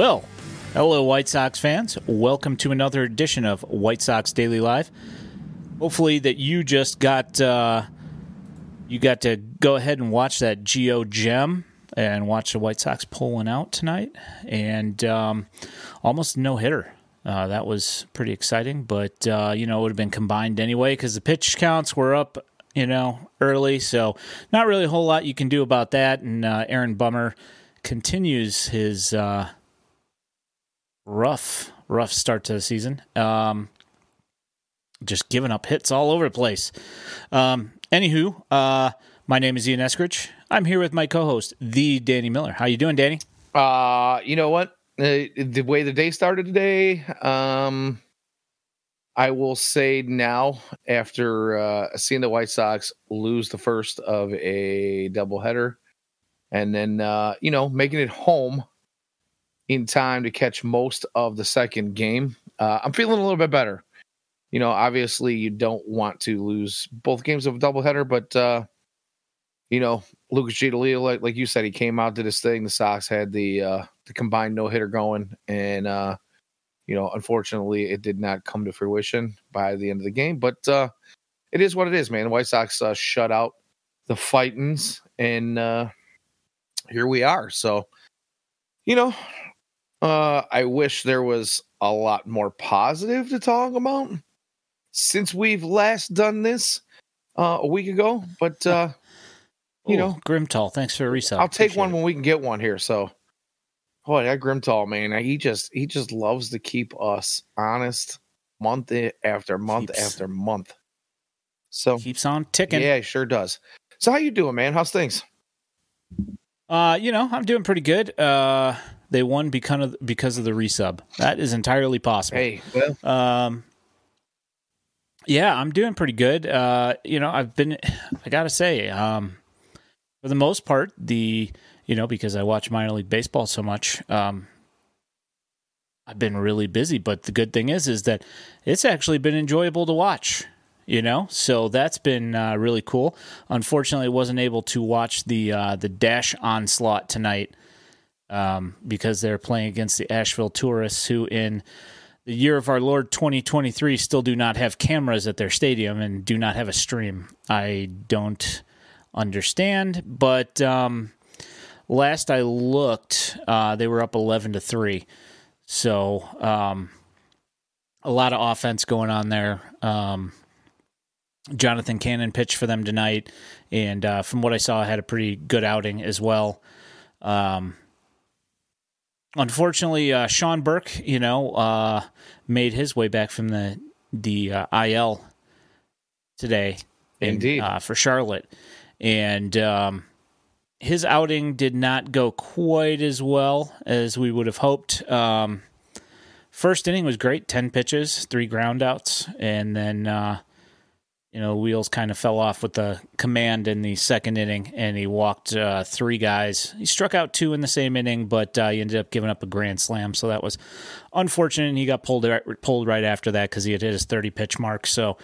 Well, hello, White Sox fans. Welcome to another edition of White Sox Daily Live. Hopefully, that you just got uh, you got to go ahead and watch that Gio Gem and watch the White Sox pulling out tonight, and um, almost no hitter. Uh, that was pretty exciting, but uh, you know it would have been combined anyway because the pitch counts were up, you know, early. So not really a whole lot you can do about that. And uh, Aaron Bummer continues his uh, rough, rough start to the season. Um, just giving up hits all over the place. Um, anywho, uh, my name is Ian Eskridge. I'm here with my co-host, the Danny Miller. How you doing, Danny? Uh, you know what? Uh, the way the day started today, um, I will say now after uh, seeing the White Sox lose the first of a doubleheader, and then uh, you know making it home in time to catch most of the second game, uh, I'm feeling a little bit better. You know, obviously you don't want to lose both games of a doubleheader, but uh, you know, Lucas Giolito, like like you said, he came out to this thing. The Sox had the uh, the combined no hitter going, and uh, you know, unfortunately, it did not come to fruition by the end of the game. But uh, it is what it is, man. The White Sox uh, shut out the Fightins, and uh, here we are. So, you know, uh, I wish there was a lot more positive to talk about since we've last done this uh, a week ago, but. Uh, you know, Grimtall. Thanks for a resub. I'll take one it. when we can get one here. So, boy, that Grimtall man, he just he just loves to keep us honest month after month keeps, after month. So keeps on ticking. Yeah, he sure does. So how you doing, man? How's things? Uh, you know, I'm doing pretty good. Uh, they won because of because of the resub. That is entirely possible. Hey, well, um, yeah, I'm doing pretty good. Uh, you know, I've been, I gotta say, um, for the most part, the you know because I watch minor league baseball so much, um, I've been really busy. But the good thing is, is that it's actually been enjoyable to watch. You know, so that's been uh, really cool. Unfortunately, I wasn't able to watch the uh, the Dash onslaught tonight um, because they're playing against the Asheville Tourists, who in the year of our Lord 2023 still do not have cameras at their stadium and do not have a stream. I don't understand. But um, last I looked, uh, they were up eleven to three. So um, a lot of offense going on there. Um, Jonathan Cannon pitched for them tonight, and uh, from what I saw, had a pretty good outing as well. Um, unfortunately, uh, Sean Burke, you know, uh, made his way back from the the uh, IL today, in, indeed, uh, for Charlotte and um, his outing did not go quite as well as we would have hoped. Um, first inning was great, ten pitches, three groundouts, and then uh, you know wheels kind of fell off with the command in the second inning, and he walked uh, three guys. He struck out two in the same inning, but uh, he ended up giving up a grand slam, so that was unfortunate. And he got pulled pulled right after that because he had hit his thirty pitch mark. So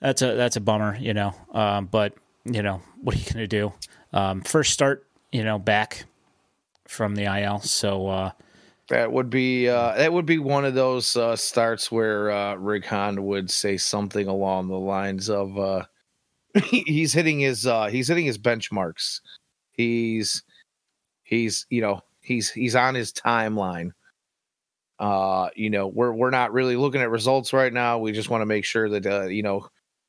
that's a that's a bummer, you know. Um, but you know, what are you going to do? Um, first start, you know, back from the IL. So, uh, that would be uh, that would be one of those uh, starts where uh, Rick Hahn would say something along the lines of uh, he's hitting his uh, he's hitting his benchmarks. He's he's you know he's he's on his timeline. Uh, you know we're we're not really looking at results right now. We just want to make sure that uh, you know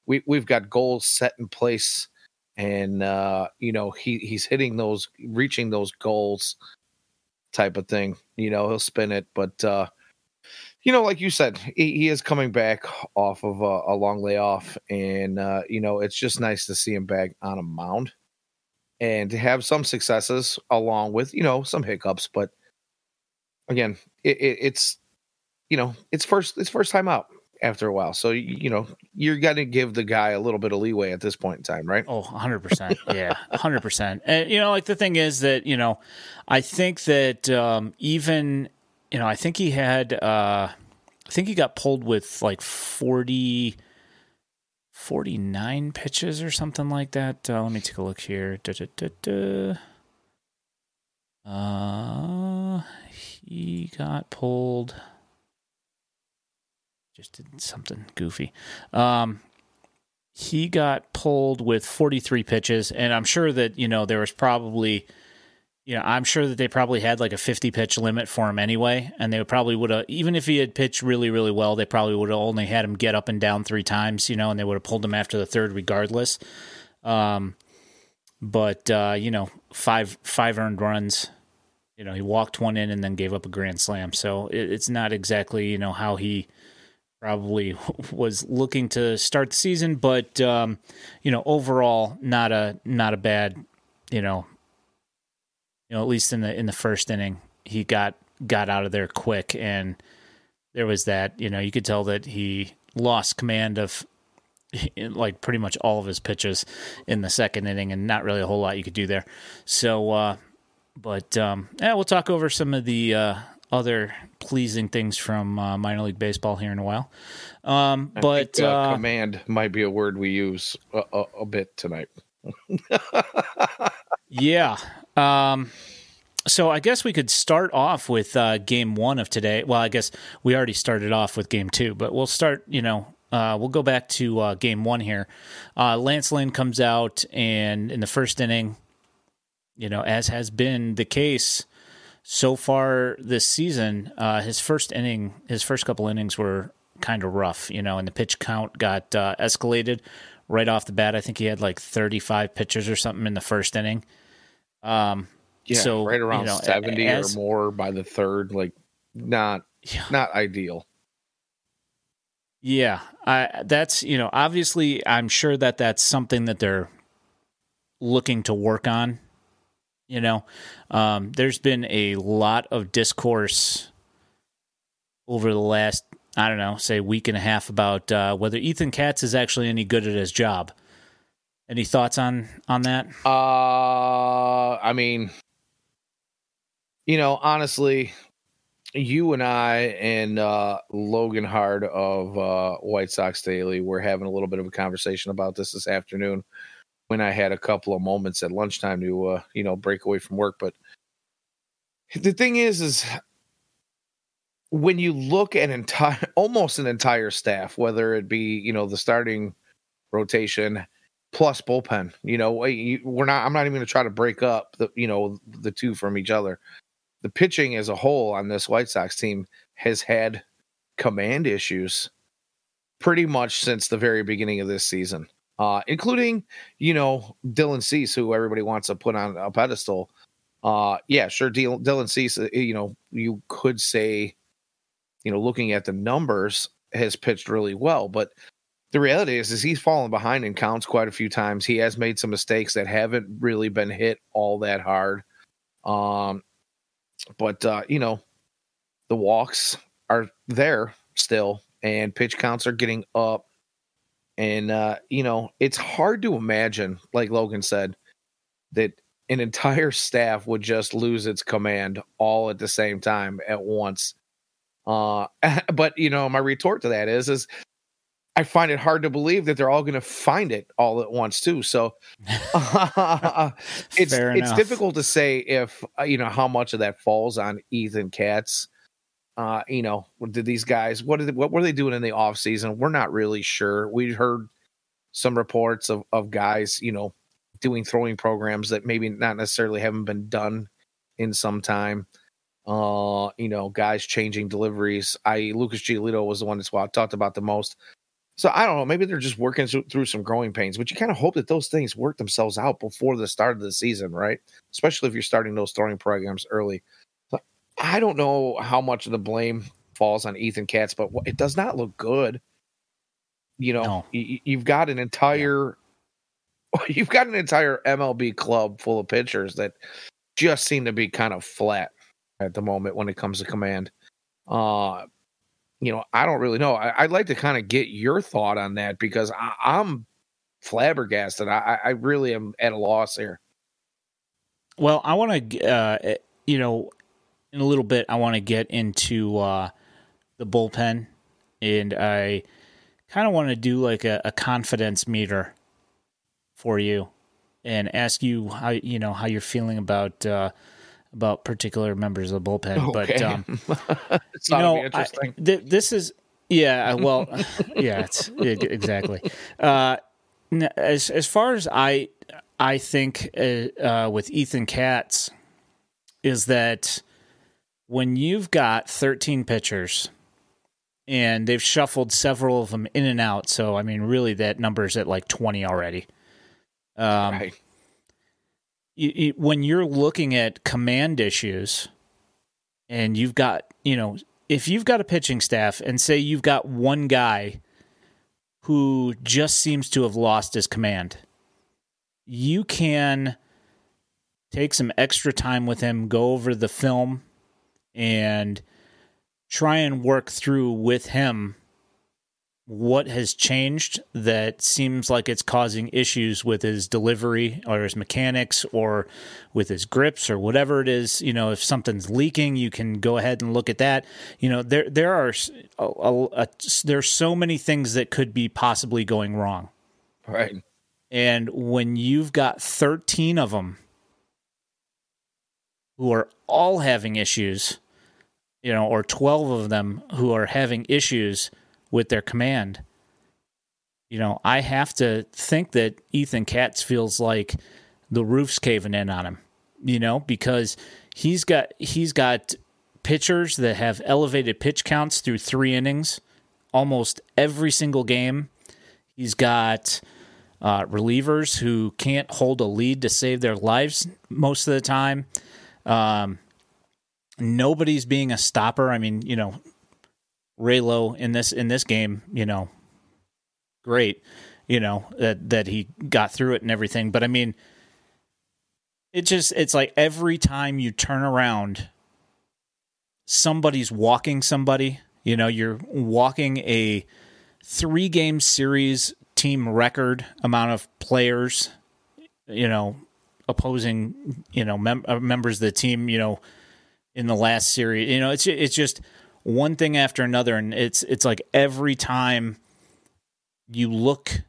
we we've got goals set in place and uh, you know he he's hitting those, reaching those goals, type of thing. You know he'll spin it, but uh, you know, like you said, he, he is coming back off of a, a long layoff, and uh, you know it's just nice to see him back on a mound and to have some successes along with you know some hiccups, but again, it, it, it's you know it's first it's first time out after a while. So you know you're going to give the guy a little bit of leeway at this point in time, right? Oh, 100 percent. Yeah, hundred percent. And you know, like the thing is that you know, I think that um, even you know, I think he had, uh, I think he got pulled with like 40. 49 pitches or something like that. Uh, let me take a look here. Da, da, da, uh, he got pulled. Just did something goofy. Um, he got pulled with 43 pitches, and I'm sure that you know there was probably, you know, I'm sure that they probably had like a 50 pitch limit for him anyway, and they probably would have, even if he had pitched really, really well, they probably would have only had him get up and down three times, you know, and they would have pulled him after the third regardless. Um, but uh, you know, five five earned runs. You know, he walked one in and then gave up a grand slam. So it, it's not exactly you know how he probably was looking to start the season, but um, you know, overall, not a not a bad, you know, you know, at least in the in the first inning, he got got out of there quick, and there was that, you know, you could tell that he lost command of like pretty much all of his pitches in the second inning, and not really a whole lot you could do there. So, uh, but um, yeah, we'll talk over some of the uh, other pleasing things from uh, minor league baseball here in a while. Um, but think, uh, uh, command might be a word we use a, a, a bit tonight. yeah. Um, so I guess we could start off with uh, game one of today. Well, I guess we already started off with game two, but we'll start. You know, uh, we'll go back to uh, game one here. Uh, Lance Lynn comes out, and in the first inning, you know, as has been the case so far this season, uh, his first inning, his first couple innings were kind of rough, you know, and the pitch count got uh, escalated right off the bat. I think he had like 35 pitches or something in the first inning. Um, yeah, so right around you know, 70 as- or more by the third. Like, not Yeah. not ideal. Yeah, I, that's you know obviously I'm sure that that's something that they're looking to work on. You know, um, there's been a lot of discourse over the last I don't know, say week and a half about uh, whether Ethan Katz is actually any good at his job. Any thoughts on on that? Uh, I mean, you know, honestly, you and I and uh, Logan Hard of uh, White Sox Daily were having a little bit of a conversation about this this afternoon when I had a couple of moments at lunchtime to, uh, you know, break away from work. But the thing is, is when you look at entire, almost an entire staff, whether it be, you know, the starting rotation plus bullpen, you know, we're not, I'm not even going to try to break up the, you know, the two from each other. The pitching as a whole on this White Sox team has had command issues pretty much since the very beginning of this season, uh, including, you know, Dylan Cease, who everybody wants to put on a pedestal. Uh, yeah, sure. Dylan, Dylan Cease, uh, you know, you could say, you know, looking at the numbers, has pitched really well, but the reality is, is he's fallen behind in counts quite a few times. He has made some mistakes that haven't really been hit all that hard. Um, but uh, you know, the walks are there still, and pitch counts are getting up. And uh, you know, it's hard to imagine, like Logan said, that an entire staff would just lose its command all at the same time at once. Uh, but you know, my retort to that is, is I find it hard to believe that they're all going to find it all at once too. So it's Fair it's enough. difficult to say if uh, you know how much of that falls on Ethan Katz. Uh, you know, did these guys what did what were they doing in the off season? We're not really sure. We heard some reports of of guys, you know, doing throwing programs that maybe not necessarily haven't been done in some time. Uh, you know, guys changing deliveries. I Lucas Giolito was the one that's I talked about the most. So I don't know. Maybe they're just working through some growing pains, but you kind of hope that those things work themselves out before the start of the season, right? Especially if you're starting those throwing programs early. I don't know how much of the blame falls on Ethan Katz, but it does not look good. You know, No. you, you've got an entire, you've got an entire MLB club full of pitchers that just seem to be kind of flat at the moment when it comes to command. Uh, you know, I don't really know. I, I'd like to kind of get your thought on that because I, I'm flabbergasted. I, I really am at a loss here. Well, I want to, uh, you know, in a little bit, I want to get into uh, the bullpen, and I kind of want to do like a, a confidence meter for you, and ask you how you know how you're feeling about uh, about particular members of the bullpen, Okay. but um, it's you not know, I, interesting. th- this is yeah. Well, yeah, it's it, exactly. Uh, as as far as I I think uh, uh, with Ethan Katz is that when you've got 13 pitchers and they've shuffled several of them in and out, so I mean, really, that number's at like 20 already. Um, right. you, you, when you're looking at command issues and you've got, you know, if you've got a pitching staff and say you've got one guy who just seems to have lost his command, you can take some extra time with him, go over the film, and try and work through with him what has changed that seems like it's causing issues with his delivery or his mechanics or with his grips or whatever it is. You know if something's leaking you can go ahead and look at that. You know there there are a, a, a, there's so many things that could be possibly going wrong. Right. and when you've got 13 of them who are all having issues you know or 12 of them who are having issues with their command. You know, I have to think that Ethan Katz feels like the roof's caving in on him, you know, because he's got he's got pitchers that have elevated pitch counts through 3 innings almost every single game. He's got uh, relievers who can't hold a lead to save their lives most of the time. Um, nobody's being a stopper. I mean, you know, Raylo in this in this game, you know, great, you know that that he got through it and everything. But I mean, it just it's like every time you turn around, somebody's walking somebody. You know, you're walking a three game series team record amount of players. You know, opposing you know mem- uh, members of the team. You know, in the last series. You know, it's it's just one thing after another and it's it's like every time you look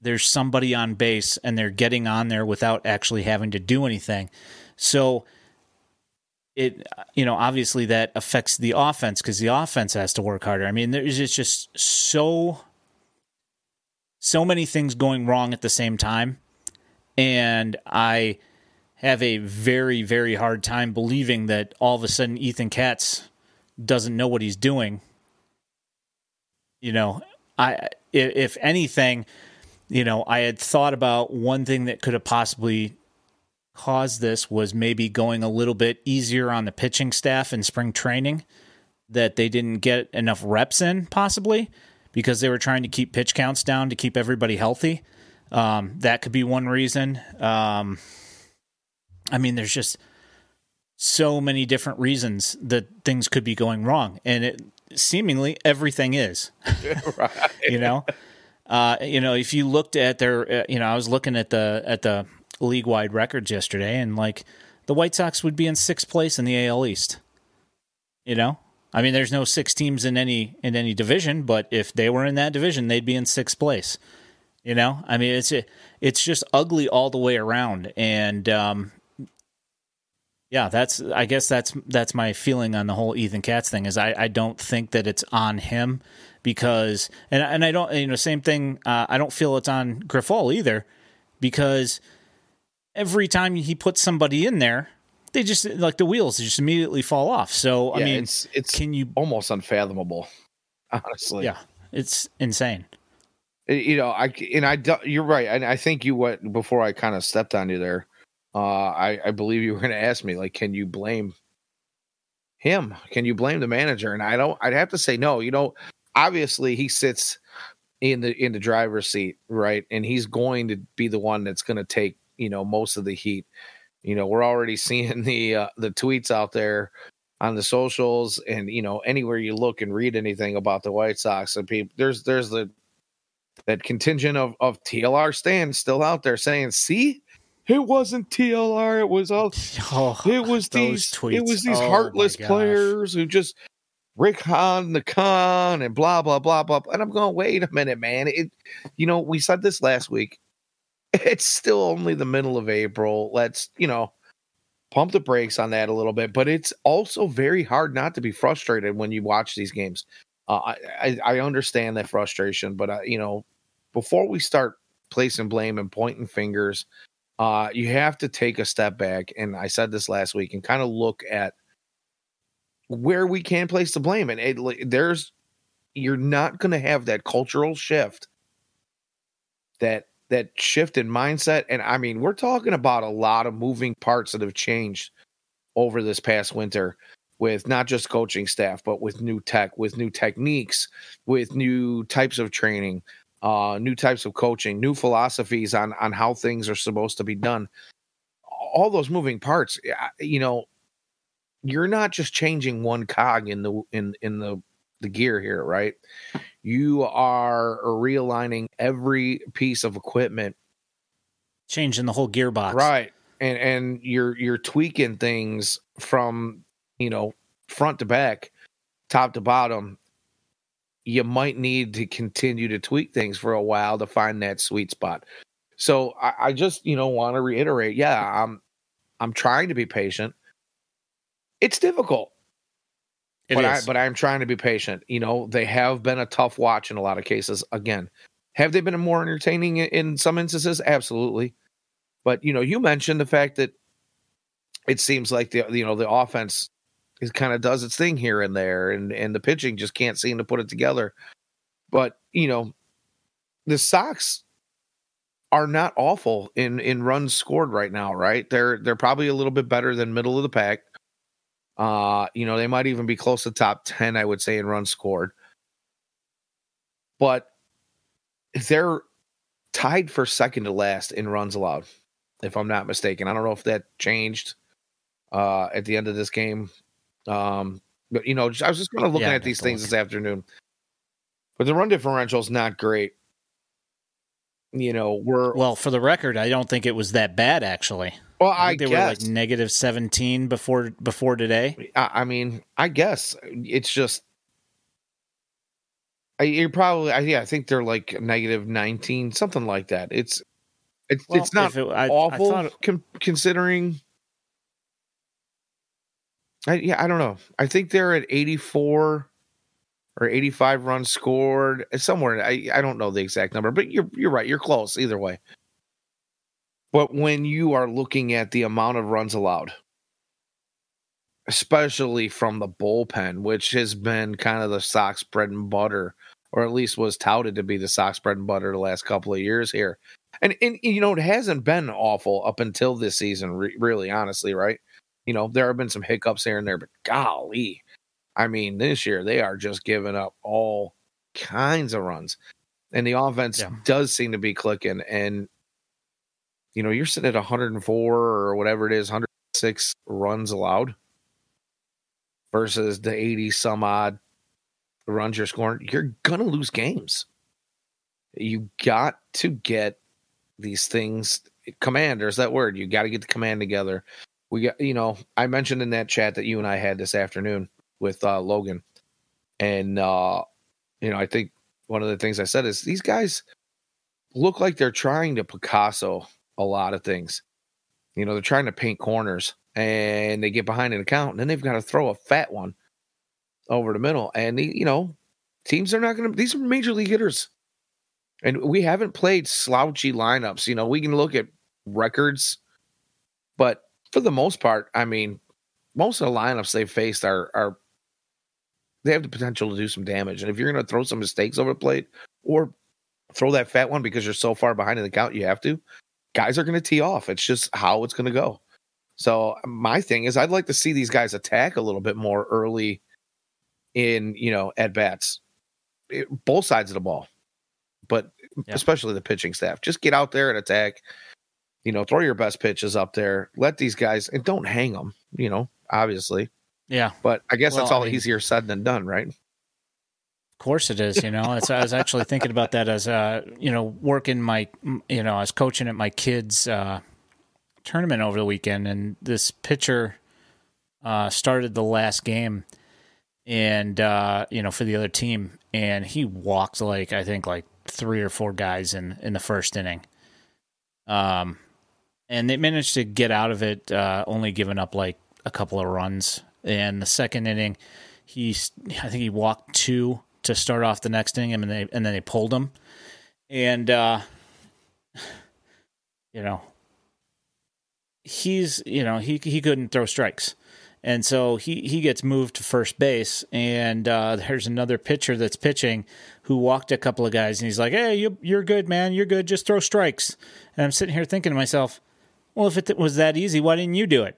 there's somebody on base and they're getting on there without actually having to do anything. So it you know obviously that affects the offense because the offense has to work harder. I mean there's it's just so so many things going wrong at the same time. And i have a very very hard time believing that all of a sudden ethan katz doesn't know what he's doing. You know, I if anything, you know, I had thought about one thing that could have possibly caused this was maybe going a little bit easier on the pitching staff in spring training that they didn't get enough reps in possibly because they were trying to keep pitch counts down to keep everybody healthy. Um, that could be one reason. Um, I mean, there's just so many different reasons that things could be going wrong. And it seemingly everything is. Right. you know? Uh, you know if you looked at their uh, you know i was looking at the at the league wide records yesterday and like the white sox would be in sixth place in the al east. You know? I mean there's no six teams in any in any division but if they were in that division they'd be in sixth place. You know? I mean it's it's just ugly all the way around. And um yeah, that's I guess that's that's my feeling on the whole Ethan Katz thing is I, I don't think that it's on him because and and I don't you know same thing uh, I don't feel it's on Grifol either because every time he puts somebody in there they just like the wheels just immediately fall off. So I Yeah, mean, it's it's can you? almost unfathomable, honestly. Yeah, it's insane. You know, I and I you're right, and I think you went before I kind of stepped on you there. Uh, I I believe you were going to ask me like, can you blame him? Can you blame the manager? And I don't. I'd have to say no. You know, obviously he sits in the in the driver's seat, right, and he's going to be the one that's going to take you know most of the heat. You know, we're already seeing the uh, the tweets out there on the socials, and you know anywhere you look and read anything about the White Sox, and people there's there's the that contingent of of TLR stands still out there saying, "See, it wasn't TLR. It was all. Oh, It was these. tweets. It was these Oh, heartless players who just Rick Hahn the con and blah blah blah blah. And I'm going, wait a minute, man. It, you know, we said this last week. It's still only the middle of April. Let's, you know, pump the brakes on that a little bit. But it's also very hard not to be frustrated when you watch these games. Uh, I, I understand that frustration, but uh, you know, before we start placing blame and pointing fingers, uh, you have to take a step back. And I said this last week and kind of look at where we can place the blame. And it, there's, you're not going to have that cultural shift, that that shift in mindset. And I mean, we're talking about a lot of moving parts that have changed over this past winter with not just coaching staff, but with new tech, with new techniques, with new types of training, uh, new types of coaching, new philosophies on on how things are supposed to be done. All those moving parts, you know, you're not just changing one cog in the in in the the gear here, right? You are realigning every piece of equipment, changing the whole gearbox, right? And and you're you're tweaking things from you know front to back, top to bottom. You might need to continue to tweak things for a while to find that sweet spot. So I, I just you know want to reiterate, yeah, I'm I'm trying to be patient. It's difficult it but is. I but I'm trying to be patient. You know, they have been a tough watch in a lot of cases. Again, have they been more entertaining in some instances? Absolutely. But you know, you mentioned the fact that it seems like the you know the offense is kind of does its thing here and there, and and the pitching just can't seem to put it together. But you know, the Sox are not awful in in runs scored right now, right? They're they're probably a little bit better than middle of the pack. Uh, you know, they might even be close to top 10, I would say, in runs scored. But they're tied for second to last in runs allowed, if I'm not mistaken. I don't know if that changed uh, at the end of this game. Um, but, you know, I was just kind of looking yeah, at these things this afternoon. But the run differential is not great. You know, we're. Well, for the record, I don't think it was that bad, actually. Well, I, I they guess. were like negative seventeen before before today. I, I mean, I guess it's just I, you're probably yeah. I think they're like negative nineteen, something like that. It's it's well, it's not it, I, awful I com- considering. I, yeah, I don't know. I think they're at eighty four or eighty five runs scored uh, somewhere. I I don't know the exact number, but you're you're right. You're close either way. But when you are looking at the amount of runs allowed, especially from the bullpen, which has been kind of the Sox bread and butter, or at least was touted to be the Sox bread and butter the last couple of years here. And, and you know, it hasn't been awful up until this season, re- really, honestly, right? You know, there have been some hiccups here and there, but golly, I mean, this year they are just giving up all kinds of runs. And the offense yeah. does seem to be clicking. And you know, you're sitting at 104 or whatever it is, 106 runs allowed versus the 80 some odd runs you're scoring, you're going to lose games. You got to get these things commanders that word you got to get the command together we got you know i mentioned in that chat that you and i had this afternoon with uh, logan and uh you know i think one of the things i said is these guys look like they're trying to picasso a lot of things. You know, they're trying to paint corners and they get behind an account and then they've got to throw a fat one over the middle. And, you know, teams are not going to, these are major league hitters. And we haven't played slouchy lineups. You know, we can look at records, but for the most part, I mean, most of the lineups they've faced are, are, they have the potential to do some damage. And if you're going to throw some mistakes over the plate or throw that fat one because you're so far behind in the count, you have to guys are going to tee off. It's just how it's going to go. So my thing is, I'd like to see these guys attack a little bit more early in you know at bats, both sides of the ball, but yeah. especially the pitching staff. Just get out there and attack. You know, throw your best pitches up there. Let these guys and don't hang them. You know, obviously. Yeah. But I guess well, that's all I, easier said than done, right? Of course it is. You know, I was actually thinking about that as uh, you know, working my, you know, I was coaching at my kids' uh, tournament over the weekend, and this pitcher uh, started the last game, and uh, you know, for the other team, and he walked like I think like three or four guys in in the first inning. Um, and they managed to get out of it, uh, only giving up like a couple of runs. And the second inning, he I think he walked two to start off the next inning, and they and then they pulled him, and uh, you know he's you know he he couldn't throw strikes. And so he, he gets moved to first base, and uh, there's another pitcher that's pitching who walked a couple of guys, and he's like, "Hey, you, you're good, man. You're good. Just throw strikes." And I'm sitting here thinking to myself, "Well, if it was that easy, why didn't you do it?"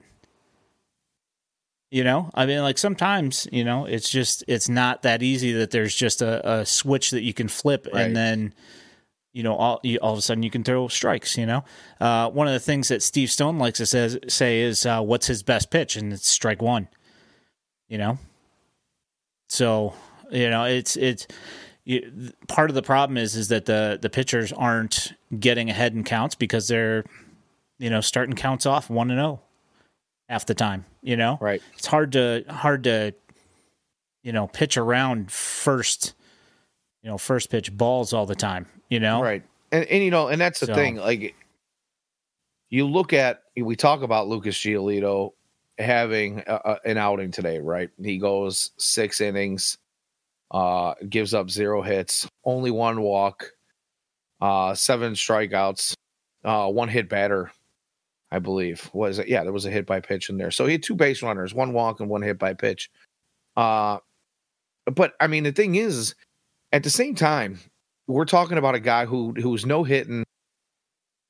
You know, I mean, like sometimes, you know, it's just it's not that easy that there's just a, a switch that you can flip, Right. and then you know, all you, all of a sudden you can throw strikes. You know, uh, one of the things that Steve Stone likes to says, say is, uh, "What's his best pitch?" and it's strike one. You know, so you know it's it's you, part of the problem is is that the the pitchers aren't getting ahead in counts because they're you know starting counts off one and zero half the time. You know, Right. it's hard to hard to you know pitch around first you know first pitch balls all the time. You know, Right. And and you know, and that's the So- thing. Like you look at we talk about Lucas Giolito having a, a- an outing today, right? He goes six innings, uh, gives up zero hits, only one walk, uh, seven strikeouts, uh, one hit batter, I believe. Was it? Yeah, there was a hit by pitch in there. So he had two base runners, one walk and one hit by pitch. Uh, but I mean, the thing is, at the same time, we're talking about a guy who who's no hitting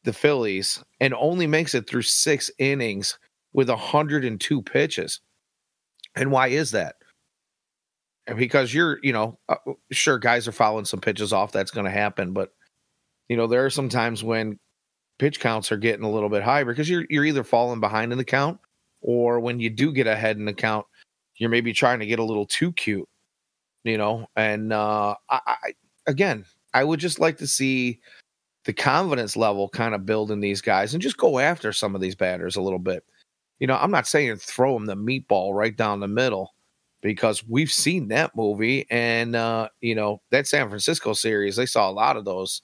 the Phillies and only makes it through six innings with 102 pitches. And why is that? Because you're, you know, uh, sure guys are fouling some pitches off. That's going to happen, but you know there are some times when pitch counts are getting a little bit high because you're you're either falling behind in the count or when you do get ahead in the count, you're maybe trying to get a little too cute, you know. And uh, I, I again, I would just like to see the confidence level kind of build in these guys and just go after some of these batters a little bit. You know, I'm not saying throw them the meatball right down the middle because we've seen that movie and uh, you know, that San Francisco series, they saw a lot of those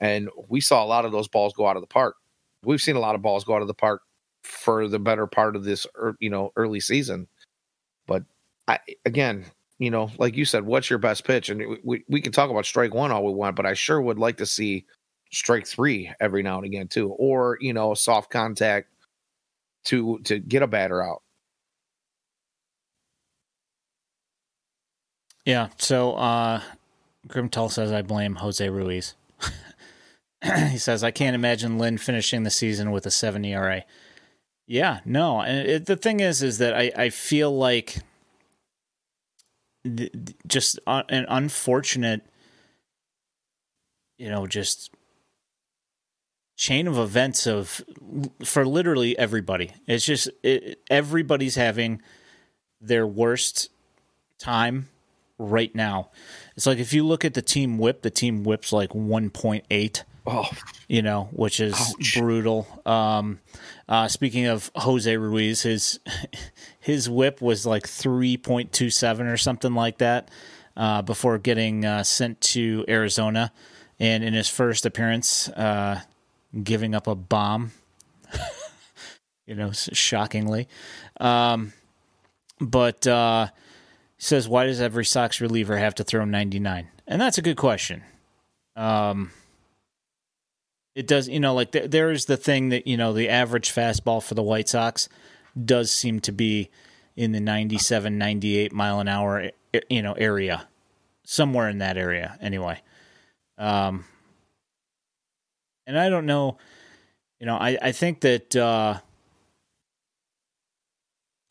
and we saw a lot of those balls go out of the park. We've seen a lot of balls go out of the park for the better part of this, you know, early season. But I, again, you know, like you said, what's your best pitch? And we- we, can talk about strike one all we want, but I sure would like to see strike three every now and again too, or you know, soft contact to to get a batter out. Yeah. So uh Grimtall says I blame Jose Ruiz. he says I can't imagine Lynn finishing the season with a seven ERA. Yeah, no. And it, the thing is, is that I I feel like th- just an unfortunate, you know, just chain of events of for literally everybody. It's just it, everybody's having their worst time right now. It's like if you look at the team whip, the team whip's like 1.8, Oh, you know, which is Ouch. brutal. Um, uh, speaking of Jose Ruiz, his his whip was like 3.27 or something like that uh, before getting uh, sent to Arizona. And in his first appearance, uh, giving up a bomb, you know, shockingly. Um, but uh, says, why does every Sox reliever have to throw 99? And that's a good question. Um, it does, you know, like th- there is the thing that, you know, the average fastball for the White Sox does seem to be in the 97, 98 mile an hour, you know, area, somewhere in that area anyway. Um, and I don't know, you know, I, I think that, uh,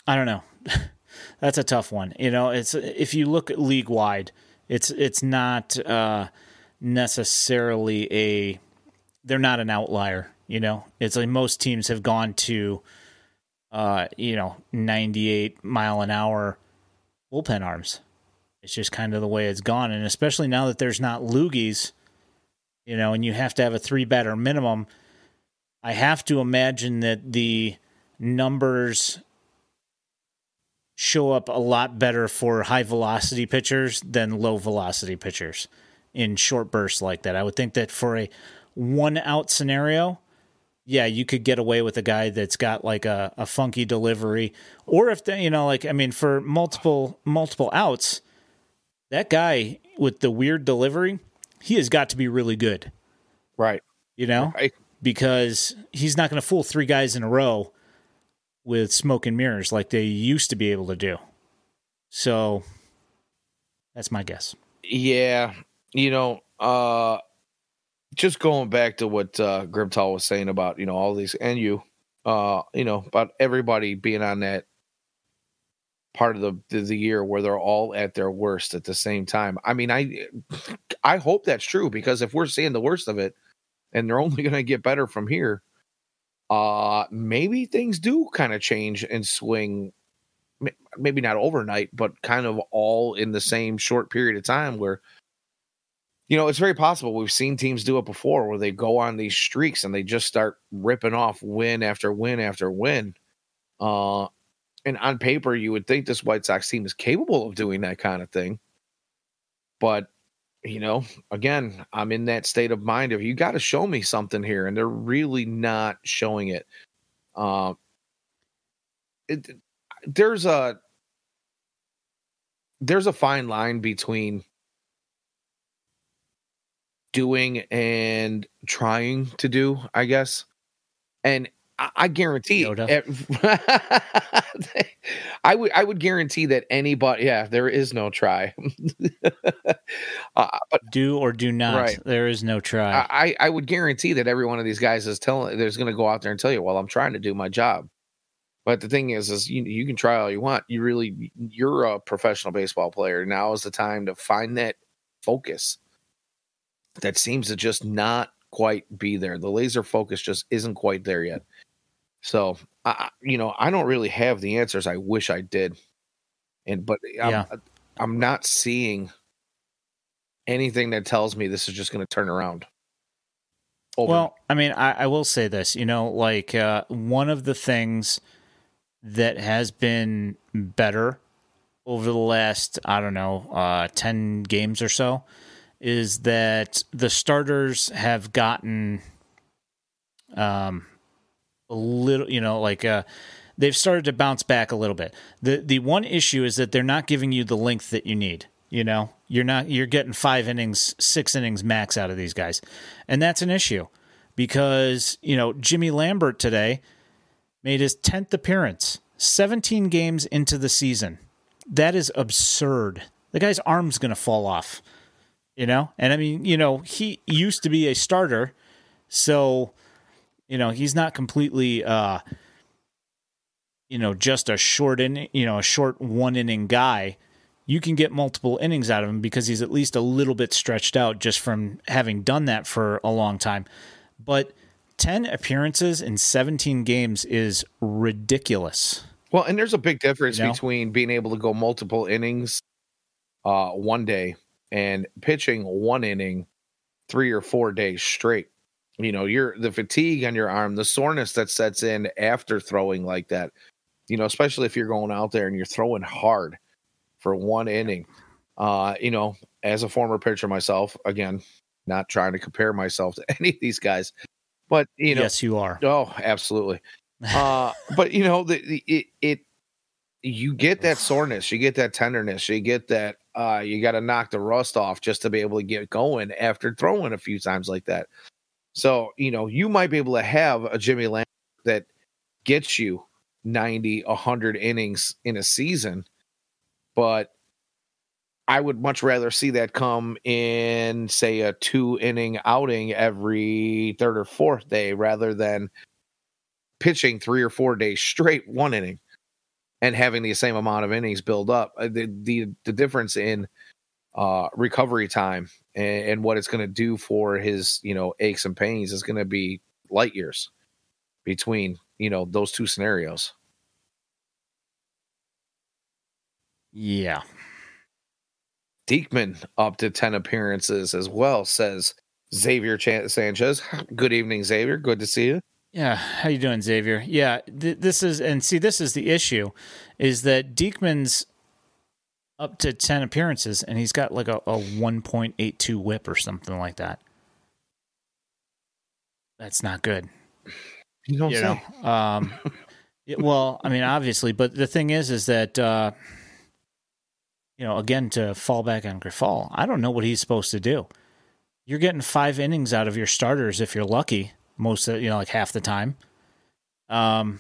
I don't know. That's a tough one. You know, it's if you look league wide, it's it's not uh, necessarily a they're not an outlier. You know, it's like most teams have gone to uh, you know 98 mile an hour bullpen arms. It's just kind of the way it's gone, and especially now that there's not loogies, you know, and you have to have a three batter minimum. I have to imagine that the numbers show up a lot better for high velocity pitchers than low velocity pitchers in short bursts like that. I would think that for a one out scenario, yeah, you could get away with a guy that's got like a, a funky delivery, or if they, you know, like I mean, for multiple multiple outs, that guy with the weird delivery, he has got to be really good, Right. you know, Right. because he's not going to fool three guys in a row with smoke and mirrors like they used to be able to do. So that's my guess. Yeah, you know, uh just going back to what uh Grimtall was saying about, you know, all these and you, uh, you know, about everybody being on that part of the the, the year where they're all at their worst at the same time. I mean, I I hope that's true because if we're seeing the worst of it and they're only going to get better from here, uh maybe things do kind of change and swing maybe not overnight, but kind of all in the same short period of time where you know, it's very possible. We've seen teams do it before where they go on these streaks and they just start ripping off win after win after win. Uh and on paper you would think this White Sox team is capable of doing that kind of thing. But you know, again, I'm in that state of mind of you got to show me something here and they're really not showing it. Uh it, there's a there's a fine line between doing and trying to do, I guess. And I, I guarantee I would I would guarantee that anybody yeah, there is no try. uh, but Do or do not. Right. There is no try. I, I would guarantee that every one of these guys is telling there's going to go out there and tell you, well, I'm trying to do my job. But the thing is, is you you can try all you want. You really you're a professional baseball player. Now is the time to find that focus. That seems to just not quite be there. The laser focus just isn't quite there yet. So I, you know, I don't really have the answers. I wish I did, and but I'm, Yeah. I'm not seeing anything that tells me this is just going to turn around. Over- Well, I mean, I, I will say this. You know, like uh, one of the things that has been better over the last, I don't know, uh, 10 games or so is that the starters have gotten um, a little, you know, like uh, they've started to bounce back a little bit. The the one issue is that they're not giving you the length that you need. You know, you're not you're getting five innings, six innings max out of these guys, and that's an issue because you know Jimmy Lambert today made his tenth appearance, seventeen games into the season. That is absurd. The guy's arm's going to fall off. You know, and I mean, you know, he used to be a starter, so you know he's not completely uh you know just a short in you know a short one inning guy. You can get multiple innings out of him because he's at least a little bit stretched out just from having done that for a long time. But 10 appearances in 17 games is ridiculous. Well, and there's a big difference You know? between being able to go multiple innings uh one day and pitching one inning three or four days straight. You know, you're the fatigue on your arm, the soreness that sets in after throwing like that. You know, especially if you're going out there and you're throwing hard for one inning. Uh, you know, as a former pitcher myself, again, not trying to compare myself to any of these guys, but you know, yes you are Oh, absolutely. Uh, but you know, the, the it it you get that soreness, you get that tenderness, you get that uh you got to knock the rust off just to be able to get going after throwing a few times like that. So, you know, you might be able to have a Jimmy Lamb that gets you 90, 100 innings in a season, but I would much rather see that come in, say, a two inning outing every third or fourth day rather than pitching three or four days straight, one inning, and having the same amount of innings build up. Uh, The the, the difference in uh, recovery time and, and what it's going to do for his you know aches and pains is going to be light years between you know those two scenarios. yeah Diekman up to 10 appearances as well, says Xavier Chan- Sanchez. Good evening, Xavier. Good to see you. Yeah, how you doing, Xavier? Yeah, th- this is and see, this is the issue, is that Diekman's up to ten appearances and he's got like a, a one point eight two WHIP or something like that. That's not good. You don't you say. know. Um, yeah, well, I mean, obviously, but the thing is, is that uh, you know, again, to fall back on Grifol, I don't know what he's supposed to do. You're getting five innings out of your starters if you're lucky, most of you know, like half the time. Um,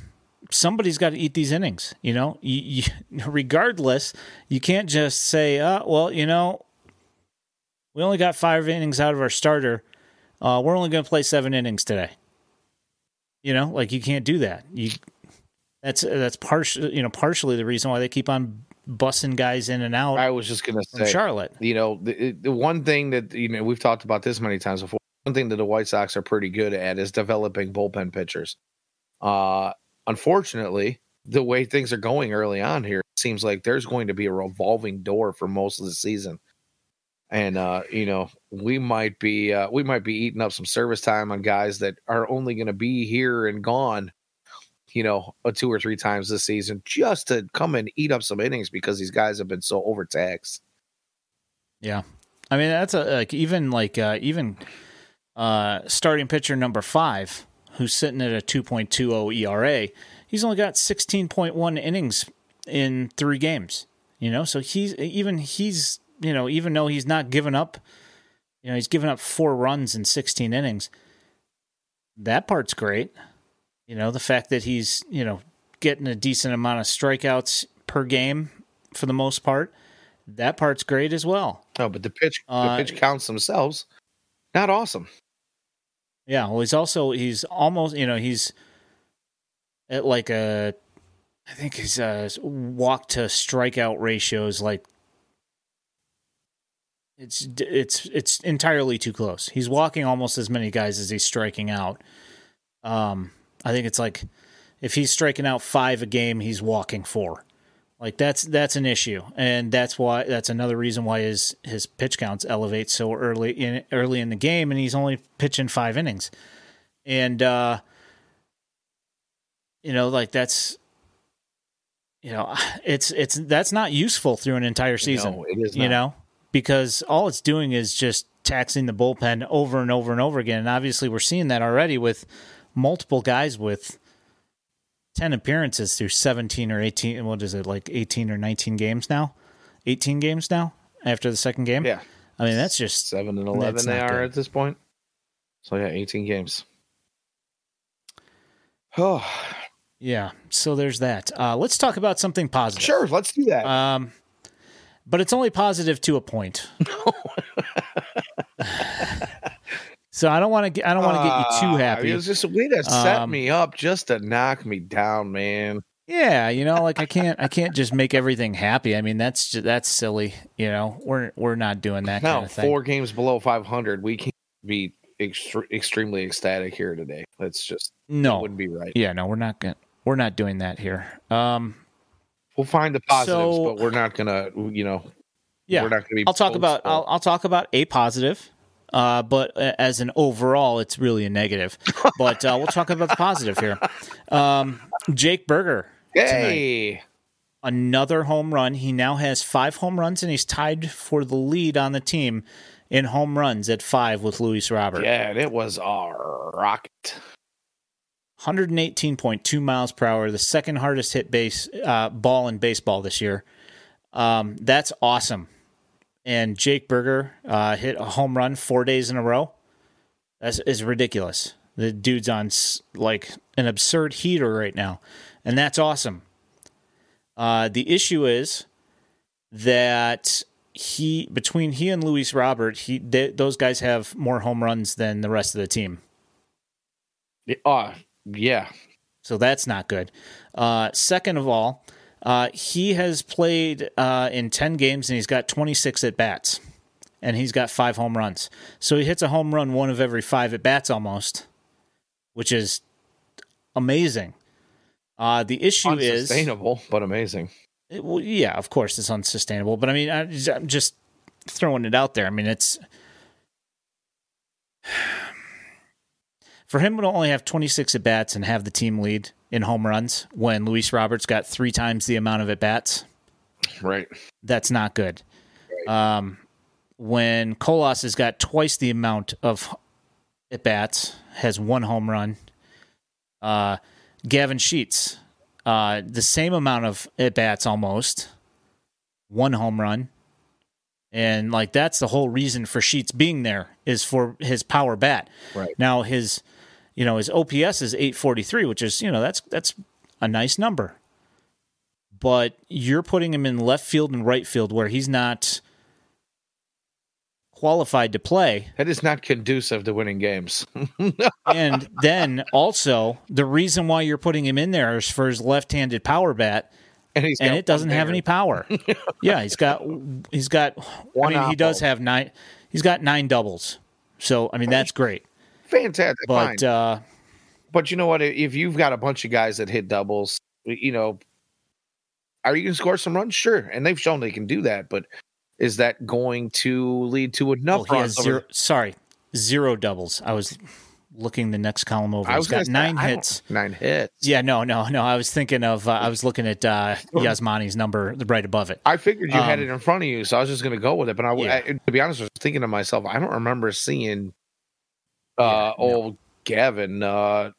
somebody's got to eat these innings. You know, you, you, regardless, you can't just say, uh, well, you know, we only got five innings out of our starter. Uh, we're only going to play seven innings today. You know, like you can't do that. You that's that's partially you know partially the reason why they keep on bussing guys in and out. I was just gonna say, Charlotte. you know, the, the one thing that you know we've talked about this many times before. One thing that the White Sox are pretty good at is developing bullpen pitchers. Uh, unfortunately, the way things are going early on here, it seems like there's going to be a revolving door for most of the season. And uh, you know, we might be uh, we might be eating up some service time on guys that are only going to be here and gone, you know, uh, two or three times this season just to come and eat up some innings because these guys have been so overtaxed. Yeah, I mean that's a like even like uh, even uh, starting pitcher number five, who's sitting at a two point two zero ERA. He's only got sixteen point one innings in three games. You know, so he's even he's you know even though he's not given up, you know he's given up four runs in sixteen innings. That part's great. You know the fact that he's you know getting a decent amount of strikeouts per game for the most part. That part's great as well. No, but the pitch Uh, the pitch counts themselves. Not awesome. Yeah, well, he's also he's almost you know he's at like a I think his uh, walk to strikeout ratio is like it's it's it's entirely too close. He's walking almost as many guys as he's striking out. Um, I think it's like if he's striking out five a game, he's walking four. Like that's that's an issue, and that's why that's another reason why his his pitch counts elevate so early in early in the game, and he's only pitching five innings, and uh, you know, like that's you know, it's it's that's not useful through an entire season. No, it is You know, because all it's doing is just taxing the bullpen over and over and over again, and obviously we're seeing that already with multiple guys with 10 appearances through 17 or 18 what is it like 18 or 19 games now 18 games now after the second game Yeah. i mean that's just Seven and eleven they are good. at this point. So yeah, eighteen games. Oh yeah so there's that uh, let's talk about something positive sure, let's do that. um but it's only positive to a point so i don't want to get i don't want to get you too Ah, happy It was just a way to set Um, me up just to knock me down, man. Yeah, you know, like I can't, I can't just make everything happy. I mean, that's ju- that's silly. You know, we're we're not doing that No, kind of thing. four games below five hundred. We can't be extre- extremely ecstatic here today. That's just no, wouldn't be right. yeah, no, we're not gonna, we're not doing that here. Um, We'll find the positives, So- but we're not gonna. You know, yeah, we're not gonna be. I'll talk about. I'll, I'll talk about a positive. Uh, but uh, as an overall, it's really a negative. But uh, we'll talk about the positive here. Um, Jake Burger, Hey, another home run. He now has five home runs, and he's tied for the lead on the team in home runs at five with Luis Robert. yeah, and it was a rocket. 118.2 miles per hour, the second hardest hit base uh, ball in baseball this year. Um, that's awesome. And Jake Burger uh, hit a home run four days in a row. That's is ridiculous. The dude's on like an absurd heater right now, and that's awesome. Uh, the issue is that he between he and Luis Robert, he they, those guys have more home runs than the rest of the team. Oh, yeah. So that's not good. Uh, second of all, uh, he has played uh, in 10 games and he's got 26 at bats. And he's got five home runs. So he hits a home run one of every five at bats almost, which is amazing. Uh, the issue is. Unsustainable, but amazing. It- well, yeah, of course it's unsustainable, but I mean, I, I'm just throwing it out there. I mean, it's for him to only have 26 at bats and have the team lead in home runs when Luis Roberts got three times the amount of at bats. Right. That's not good. Um, when Colas has got twice the amount of at bats, has one home run, Uh, Gavin Sheets, uh, the same amount of at bats almost, one home run. And like that's the whole reason for Sheets being there is for his power bat. Right. Now his you know, his OPS is 843, which is, you know, that's that's a nice number. But you're putting him in left field and right field where he's not qualified to play. That is not conducive to winning games. and then also the reason why you're putting him in there is for his left-handed power bat, and, he's and it doesn't have any power. yeah, he's got he's got. One I mean, he does have nine. He's got nine doubles. So I mean, that's great. Fantastic. But fine. uh, But you know what? If you've got a bunch of guys that hit doubles, you know, are you going to score some runs? Sure, and they've shown they can do that. But is that going to lead to enough well, runs? zero. Sorry, zero doubles. I was looking the next column over. I was gonna got say, nine hits. Nine hits. Yeah, no, no, no. I was thinking of. Uh, I was looking at uh, Yasmani's number right above it. I figured you had Um, it in front of you, so I was just going to go with it. But I, Yeah. I- to be honest, I was thinking to myself, I don't remember seeing uh, Yeah, no. old Gavin uh,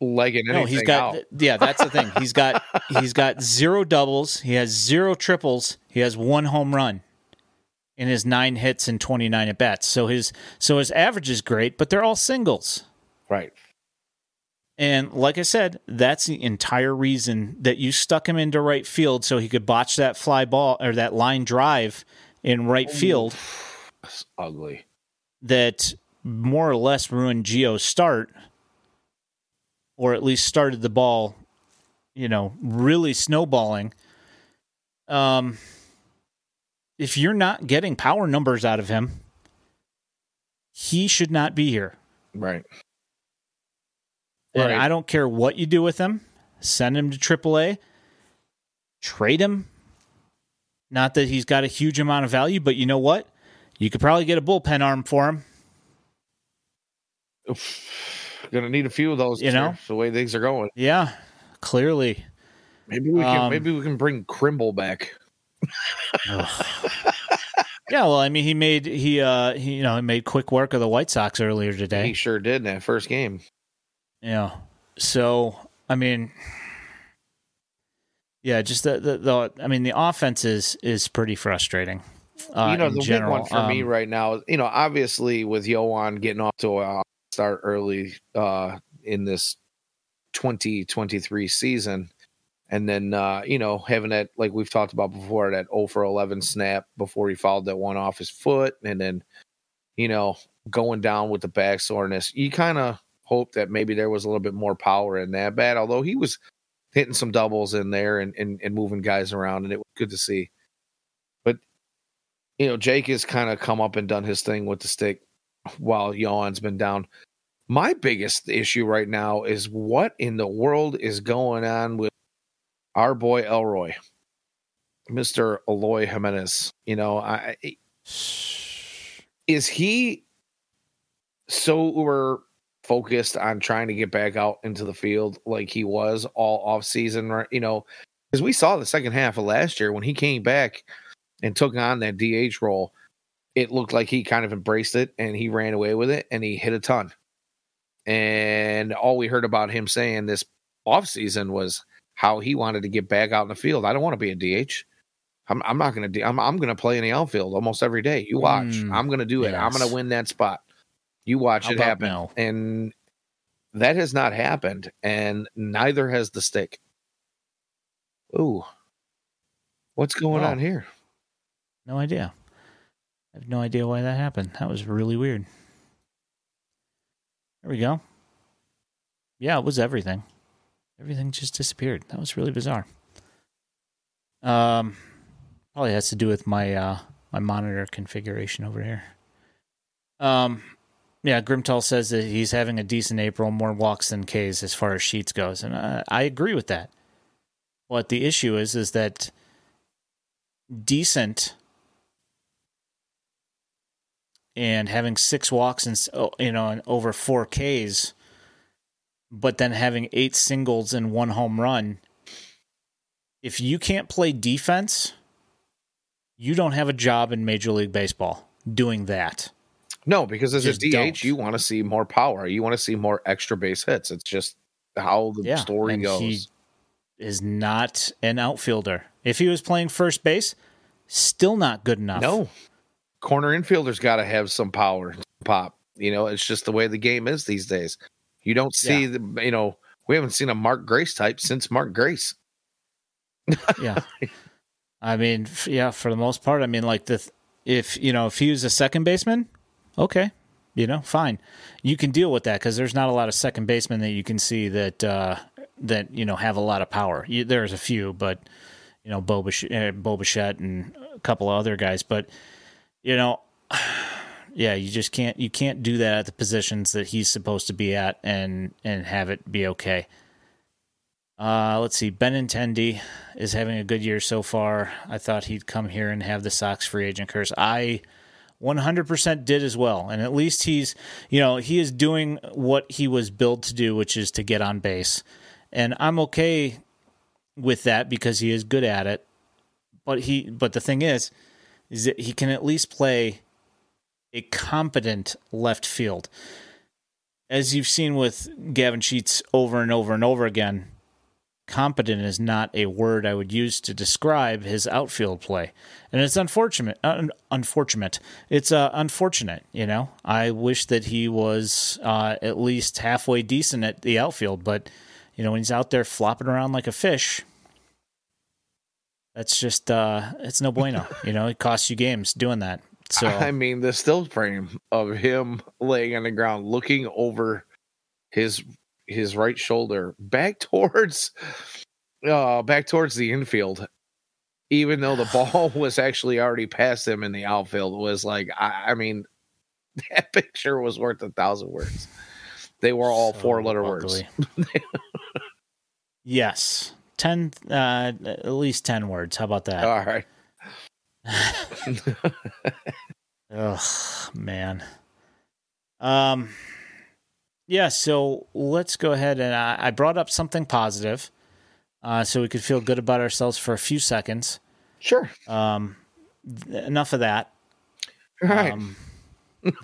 legging anything No, he's got. out. Yeah, that's the thing. He's got. He's got zero doubles. He has zero triples. He has one home run in his nine hits and twenty nine at bats. So his so his average is great, but they're all singles. Right. And like I said, that's the entire reason that you stuck him into right field so he could botch that fly ball or that line drive in right field That's ugly. that more or less ruined Gio's start, or at least started the ball, you know, really snowballing. Um, if you're not getting power numbers out of him, he should not be here. Right. And Right. I don't care what you do with him. Send him to AAA. Trade him. Not that he's got a huge amount of value, but you know what? You could probably get a bullpen arm for him. Gonna need a few of those. You know? the way things are going. Yeah, clearly. Maybe we can. Um, maybe we can bring Kimbrel back. Yeah, well, I mean, he made he uh he you know he made quick work of the White Sox earlier today. He sure did in that first game. Yeah. So I mean, yeah, just the the, the I mean the offense is is pretty frustrating. Uh, you know, the general. big one for me Um, right now, you know, obviously with Yoan getting off to a start early uh, in this 2023 season, and then uh, you know having that like we've talked about before that 0 for 11 snap before he fouled that one off his foot, and then you know going down with the back soreness, you kind of hope that maybe there was a little bit more power in that bat. Although he was hitting some doubles in there and and, and moving guys around, and it was good to see But, you know, Jake has kind of come up and done his thing with the stick while Yoan's been down. My biggest issue right now is what in the world is going on with our boy Elroy, Mr. Eloy Jimenez. You know, I is he so uber focused on trying to get back out into the field like he was all off season, right? You know, because we saw the second half of last year when he came back and took on that DH role, it looked like he kind of embraced it and he ran away with it and he hit a ton. And all we heard about him saying this offseason was how he wanted to get back out in the field. I don't want to be a DH. I'm, I'm not going to. I'm, I'm going to play in the outfield almost every day. You watch. Mm, I'm going to do it. I'm going to win that spot. You watch How it happen. no? And that has not happened, and neither has the stick. Ooh, what's going Well, on here? No idea. I have no idea why that happened. That was really weird. There we go. Yeah, it was everything. Everything just disappeared. That was really bizarre. Um, probably has to do with my uh my monitor configuration over here. Um, yeah, Grimtall says that he's having a decent April, more walks than Ks as far as sheets goes, and I, I agree with that. What the issue is is that decent and having six walks and oh, you know and over four Ks, but then having eight singles and one home run. If you can't play defense, you don't have a job in Major League Baseball doing that. No, because as a DH, don't. you want to see more power. You want to see more extra base hits. It's just how the Yeah, story and goes. he is not an outfielder. If he was playing first base, still not good enough. No, corner infielders got to have some power, pop. You know, it's just the way the game is these days. You don't see Yeah. the, you know, we haven't seen a Mark Grace type since Mark Grace. yeah. I mean, f- yeah, for the most part, I mean, like the th- if you know if he was a second baseman, okay, you know, fine, you can deal with that because there's not a lot of second basemen that you can see that uh, that you know have a lot of power. You, there's a few, but you know, Bo, Bish- uh, Bo Bichette and a couple of other guys, but you know. Yeah, you just can't you can't do that at the positions that he's supposed to be at and and have it be okay. Uh, let's see. Benintendi is having a good year so far. I thought he'd come here and have the Sox free agent curse. I 100% did as well. And at least he's, you know, he is doing what he was built to do, which is to get on base. And I'm okay with that because he is good at it. But he, but the thing is, is that he can at least play a competent left field. As you've seen with Gavin Sheets over and over and over again, competent is not a word I would use to describe his outfield play, and it's unfortunate. Un- unfortunate. It's uh, unfortunate. You know, I wish that he was uh, at least halfway decent at the outfield, but you know, when he's out there flopping around like a fish, that's just uh, it's no bueno. you know, it costs you games doing that. So I mean, the still frame of him laying on the ground, looking over his his right shoulder, back towards, uh, back towards the infield, even though the ball was actually already past him in the outfield, was like, I, I mean, that picture was worth a thousand words. They were all so four letter words. yes, ten, uh, at least ten words. How about that? All right. Ugh, man. Um, yeah. So let's go ahead and I, I brought up something positive, uh, so we could feel good about ourselves for a few seconds. Sure. Um, th- enough of that. All right. Um,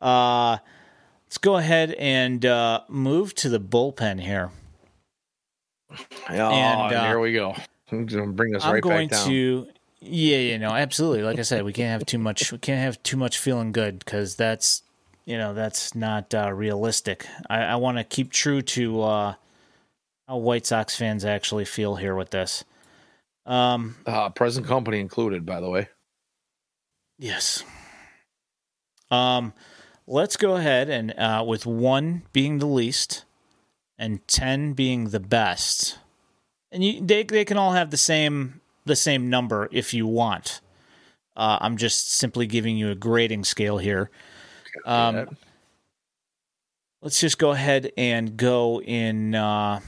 uh, let's go ahead and uh, move to the bullpen here. Oh, and, uh, here we go. I'm gonna bring us I'm right going back down. to. Yeah, you know, absolutely. Like I said, we can't have too much. We can't have too much feeling good because that's, you know, that's not uh, realistic. I, I want to keep true to uh, how White Sox fans actually feel here with this. Um, uh, present company included, by the way. Yes. Um, let's go ahead and uh, with one being the least and ten being the best, and you they they can all have the same the same number if you want. Uh, I'm just simply giving you a grading scale here. Um, let's just go ahead and go in. Uh,